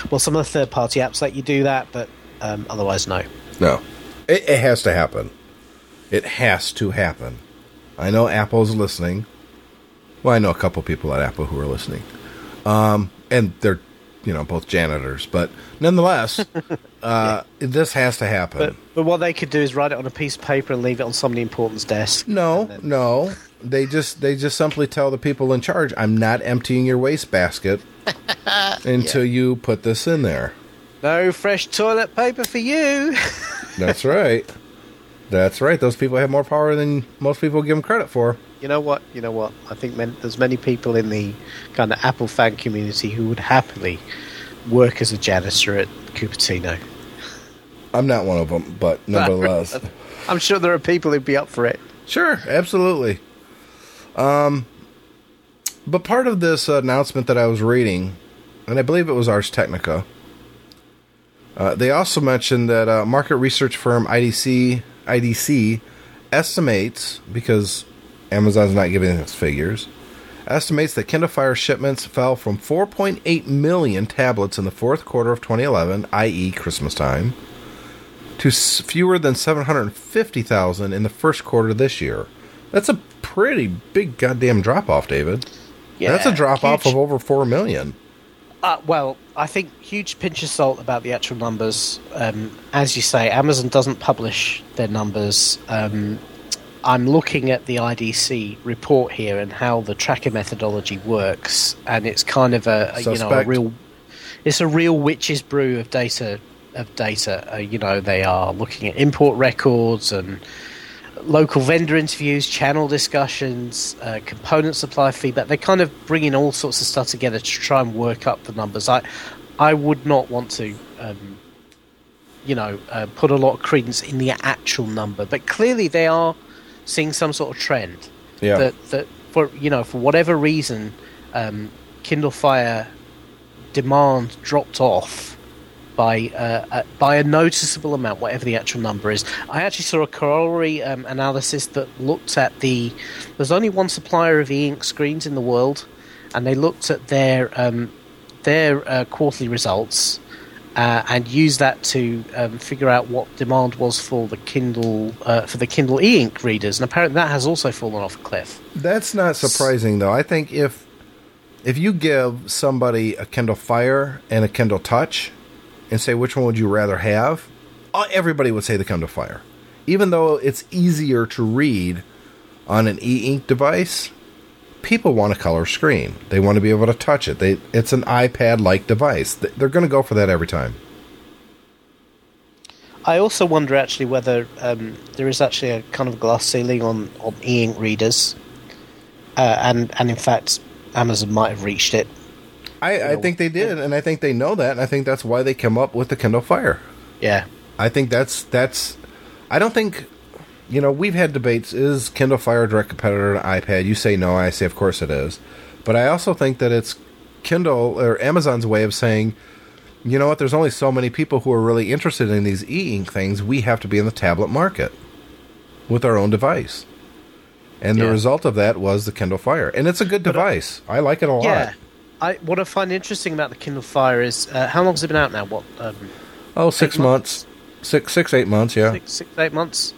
"Well, some of the third-party apps let you do that, but um, otherwise, no."
No, it, it has to happen. It has to happen. I know Apple's listening. Well, I know a couple people at Apple who are listening, um, and they're, you know, both janitors. But nonetheless, uh, this has to happen.
But but what they could do is write it on a piece of paper and leave it on somebody important's desk.
No,
then-
no. They just they just simply tell the people in charge, "I'm not emptying your wastebasket until you put this in there."
No fresh toilet paper for you.
That's right. That's right. Those people have more power than most people give them credit for.
You know what? You know what? I think man, there's many people in the kind of Apple fan community who would happily work as a janitor at Cupertino.
I'm not one of them, but nevertheless.
I'm sure there are people who'd be up for it.
Sure, absolutely. Um, but part of this announcement that I was reading, and I believe it was Ars Technica, uh, they also mentioned that uh, market research firm IDC IDC estimates because Amazon's not giving us figures, estimates that Kindle Fire shipments fell from 4.8 million tablets in the fourth quarter of 2011, i.e., Christmas time, to fewer than 750,000 in the first quarter this year. That's a pretty big goddamn drop off, David. Yeah, That's a drop off of over 4 million.
Uh, well, I think huge pinch of salt about the actual numbers. Um, as you say, Amazon doesn't publish their numbers. Um, I'm looking at the IDC report here and how the tracker methodology works, and it's kind of a, a you know a real it's a real witch's brew of data of data. Uh, you know, they are looking at import records and local vendor interviews, channel discussions, uh, component supply feedback. They're kind of bring in all sorts of stuff together to try and work up the numbers. I, I would not want to, um, you know, uh, put a lot of credence in the actual number, but clearly they are seeing some sort of trend
Yeah.
that that for you know for whatever reason, um, Kindle Fire demand dropped off by uh, uh, by a noticeable amount, whatever the actual number is. I actually saw a corollary um, analysis that looked at the. There's only one supplier of e-ink screens in the world, and they looked at their um, their uh, quarterly results. Uh, and used that to um, figure out what demand was for the Kindle uh, for the Kindle e-ink readers, and apparently that has also fallen off a cliff.
That's not surprising, though. I think if if you give somebody a Kindle Fire and a Kindle Touch and say which one would you rather have, uh, everybody would say the Kindle Fire, even though it's easier to read on an e-ink device. People want a color screen. They want to be able to touch it. They it's an iPad-like device. They- They're going to go for that every time.
I also wonder actually whether um, there is actually a kind of glass ceiling on, on e-ink readers, uh, and and in fact, Amazon might have reached it.
I, I think they did, and I think they know that, and I think that's why they came up with the Kindle Fire.
Yeah,
I think that's that's. I don't think, you know, we've had debates. Is Kindle Fire a direct competitor to iPad? You say no. I say of course it is, but I also think that it's Kindle or Amazon's way of saying, you know what? There's only so many people who are really interested in these e-ink things. We have to be in the tablet market with our own device, and the result of that was the Kindle Fire, and it's a good device. I like it a lot.
yeah. I what I find interesting about the Kindle Fire is uh, how long has it been out now? What um,
Oh, six
Eight
months, six six eight months. Yeah.
six, six, eight months?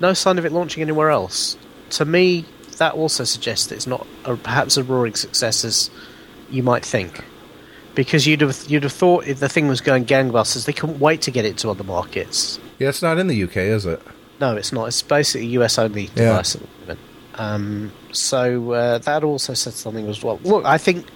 No sign of it launching anywhere else. To me, that also suggests that it's not a, perhaps a roaring success as you might think. Because you'd have you'd have thought if the thing was going gangbusters, they couldn't wait to get it to other markets.
Yeah, it's not in the UK, is it?
No, it's not. It's basically US only
Yeah.
device at the moment. Um, so uh, that also said something as well. Look, I think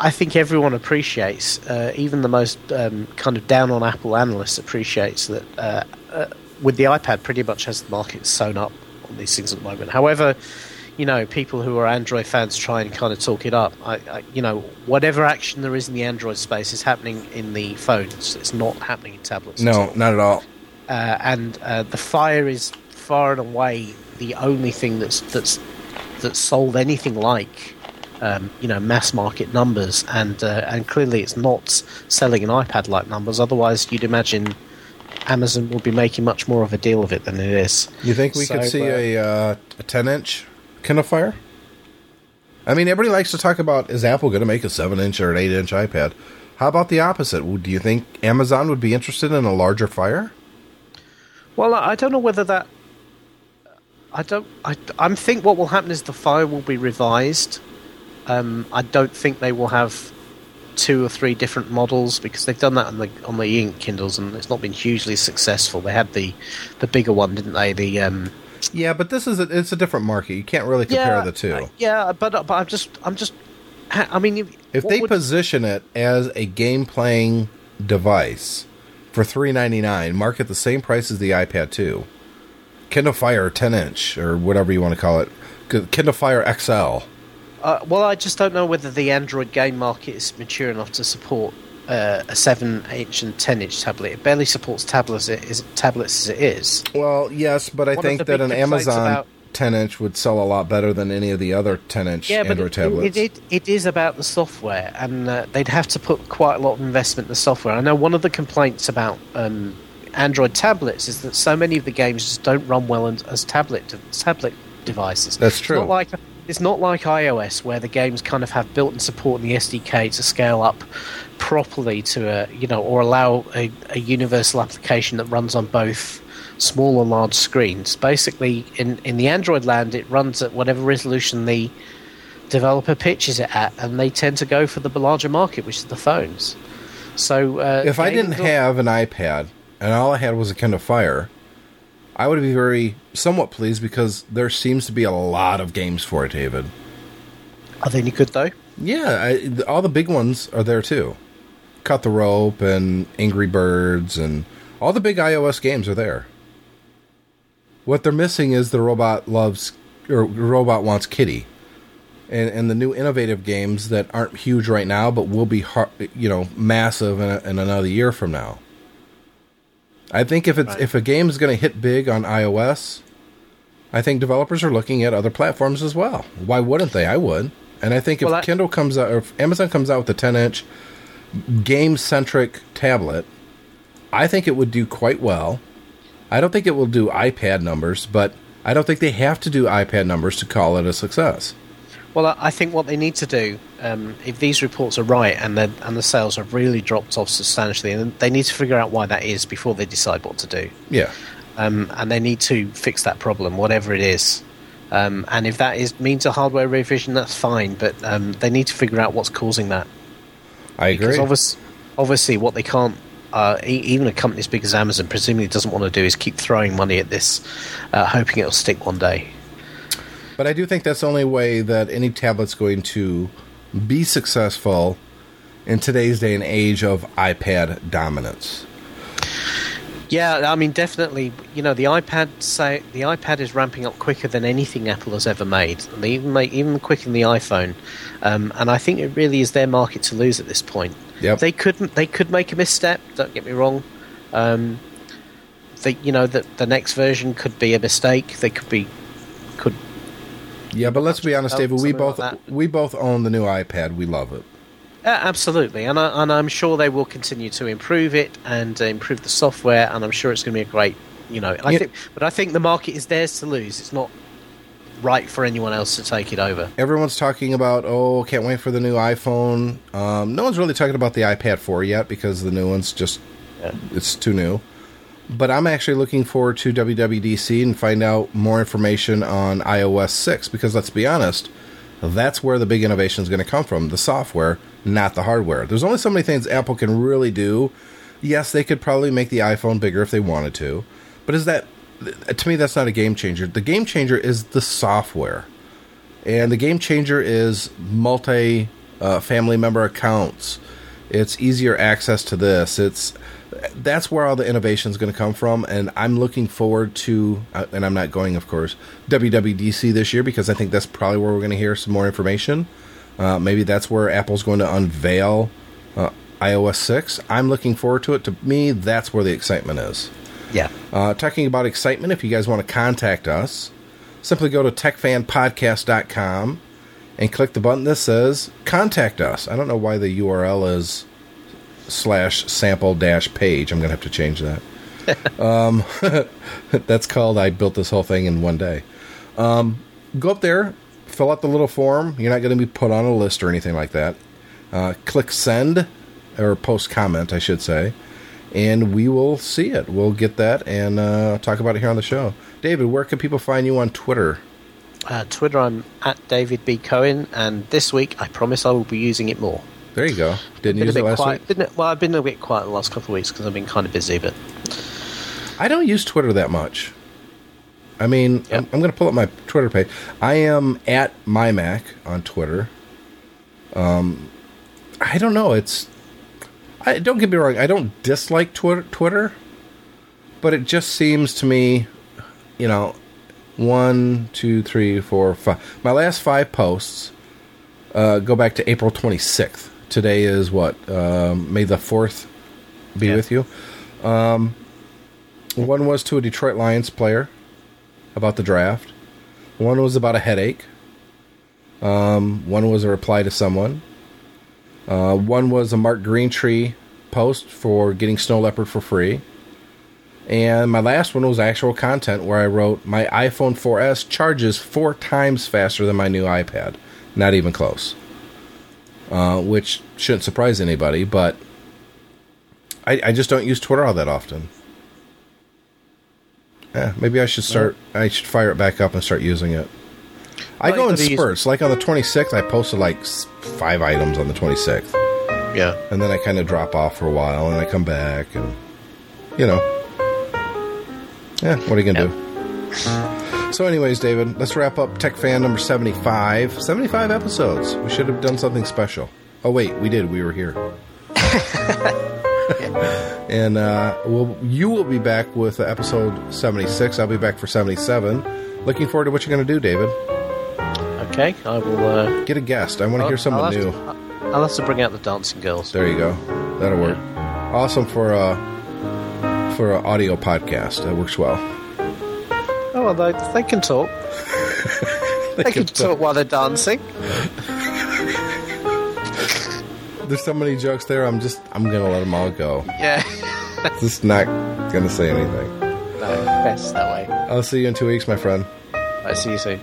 I think everyone appreciates, uh, even the most um, kind of down on Apple analysts appreciates that uh, uh, with the iPad, pretty much has the market sewn up on these things at the moment. However, you know, people who are Android fans try and kind of talk it up. I, I, you know, whatever action there is in the Android space is happening in the phones. It's not happening in tablets.
No,
all
not at all.
uh, and uh, the fire is far and away the only thing that's that's that's sold anything like um, you know mass market numbers, and uh, and clearly it's not selling an iPad like numbers. Otherwise, you'd imagine Amazon would be making much more of a deal of it than it is.
You think we
So,
could see
uh,
a uh, a ten inch Kindle Fire? I mean, everybody likes to talk about is Apple going to make a seven inch or an eight inch iPad? How about the opposite? Do you think Amazon would be interested in a larger Fire?
Well, I I don't know whether that. I don't. I, I'm think what will happen is the fire will be revised. Um, I don't think they will have two or three different models because they've done that on the on the ink Kindles and it's not been hugely successful. They had the the bigger one, didn't they? The um,
Yeah, but this is a, it's a different market. You can't really compare
yeah,
the two.
uh, yeah, but but I'm just I'm just. I mean, if,
if they
would-
position it as a game playing device for three ninety nine, market the same price as the iPad two, Kindle Fire ten inch or whatever you want to call it, Kindle Fire XL.
Uh, well, I just don't know whether the Android game market is mature enough to support uh, a seven-inch and ten-inch tablet. It barely supports tablets. It is tablets as it is.
Well, yes, but I
One
think that an Amazon
about-
10 inch would sell a lot better than any of the other 10 inch
Yeah, but
Android
it,
tablets.
it, it, it is about the software, and uh, they'd have to put quite a lot of investment in the software. I know one of the complaints about um, Android tablets is that so many of the games just don't run well as, as tablet tablet devices.
That's
It's
true.
not like it's not like iOS where the games kind of have built-in support in the SDK to scale up properly to a you know or allow a, a universal application that runs on both small and large screens. Basically, in in the Android land, it runs at whatever resolution the developer pitches it at, and they tend to go for the larger market, which is the phones. So uh,
if I didn't have an iPad and all I had was a Kindle Fire, I would be very somewhat pleased because there seems to be a lot of games for it, David.
are they any good though?
Yeah, I, all the big ones are there too. Cut the Rope and Angry Birds and all the big iOS games are there. What they're missing is the robot loves or robot wants Kitty, and and the new innovative games that aren't huge right now, but will be you know massive in, a, in another year from now. I think if it's if a game is going to hit big on iOS, I think developers are looking at other platforms as well. Why wouldn't they? I would. And I think if
Well, I-
Kindle comes out, or if Amazon comes out with a 10 inch game centric tablet, I think it would do quite well. I don't think it will do iPad numbers, but I don't think they have to do iPad numbers to call it a success.
Well, I think what they need to do, um, if these reports are right and the and the sales have really dropped off substantially, and they need to figure out why that is before they decide what to do.
Yeah.
Um, and they need to fix that problem, whatever it is. Um, and if that is means a hardware revision, that's fine. But um, they need to figure out what's causing that.
I agree.
Because obvious, obviously, what they can't, uh, even a company as big as Amazon, presumably doesn't want to do is keep throwing money at this, uh, hoping it'll stick one day.
But I do think that's the only way that any tablet's going to be successful in today's day and age of iPad dominance.
Yeah, I mean, definitely. You know, the iPad say the iPad is ramping up quicker than anything Apple has ever made. They even make even quicker than the iPhone. Um, and I think it really is their market to lose at this point.
Yep.
They could they could make a misstep. Don't get me wrong. Um, they, you know, that the next version could be a mistake. They could be could
Yeah, but let's be honest, David. We both
like
we both own the new iPad. We love it.
Uh, absolutely, and, I, and I'm sure they will continue to improve it and uh, improve the software, and I'm sure it's going to be a great, you know. I
Yeah.
think, but I think the market is theirs to lose. It's not right for anyone else to take it over.
Everyone's talking about, oh, can't wait for the new iPhone. Um, no one's really talking about the iPad 4 yet because the new one's just it's too new. But I'm actually looking forward to WWDC and find out more information on iOS 6 because let's be honest, that's where the big innovation is going to come from the software, not the hardware. There's only so many things Apple can really do. Yes, they could probably make the iPhone bigger if they wanted to, but is that to me that's not a game changer. The game changer is the software. And the game changer is multi uh, family member accounts. It's easier access to this. It's that's where all the innovation is going to come from, and I'm looking forward to. Uh, and I'm not going, of course, WWDC this year because I think that's probably where we're going to hear some more information. Uh, maybe that's where Apple's going to unveil uh, iOS 6. I'm looking forward to it. To me, that's where the excitement is.
Yeah.
Uh, talking about excitement, if you guys want to contact us, simply go to techfanpodcast.com and click the button that says contact us. I don't know why the URL is slash sample dash page. I'm going to have to change that. um, that's called I built this whole thing in one day. Um, go up there, fill out the little form. You're not going to be put on a list or anything like that. Uh, click send or post comment, I should say, and we will see it. We'll get that and uh, talk about it here on the show. David, where can people find you on Twitter?
Uh, Twitter, I'm at David B Cohen, and this week I promise I will be using it more.
There you go. Didn't
Been
use it last
quiet.
week.
Been, well, I've been a bit quiet the last couple of weeks because I've been kind of busy, but
I don't use Twitter that much. I mean, I'm, I'm going to pull up my Twitter page. I am at mymac on Twitter. Um, I don't know. It's. I don't get me wrong. I don't dislike Twitter, Twitter, but it just seems to me, you know, one, two, three, four, five. My last five posts uh, go back to April 26th. Today is what? Um, May the 4th be with you. Um, one was to a Detroit Lions player about the draft. One was about a headache. Um, one was a reply to someone. Uh, one was a Mark Greentree post for getting Snow Leopard for free. And my last one was actual content where I wrote my iPhone 4S charges four times faster than my new iPad. Not even close. Uh, which shouldn't surprise anybody, but I, I just don't use Twitter all that often. Yeah, maybe I should start. I should fire it back up and start using it. I
Well,
go in spurts. Like on the 26th, I posted like five items on the 26th,
Yeah.
and then I kind of drop off for a while, and I come back, and you know, yeah. What are you gonna do? So, anyways, David, let's wrap up Tech Fan number 75. 75 episodes. We should have done something special. Oh wait, we did. We were here. And uh, we'll, you will be back with episode 76. I'll be back for 77. Looking forward to what you're going to do, David.
Okay, I will. Uh,
Get a guest. I want to hear someone
I'll
new.
to- I'll have to bring out the dancing girls.
There you go. That'll work. Awesome for a for an audio podcast. That works well.
Oh, well, they, they can talk. they, can talk while they're dancing.
There's so many jokes there. I'm just I'm gonna let them all go.
Yeah.
Just not gonna say anything.
no, best that way.
I'll see you in two weeks, my friend.
I see you soon.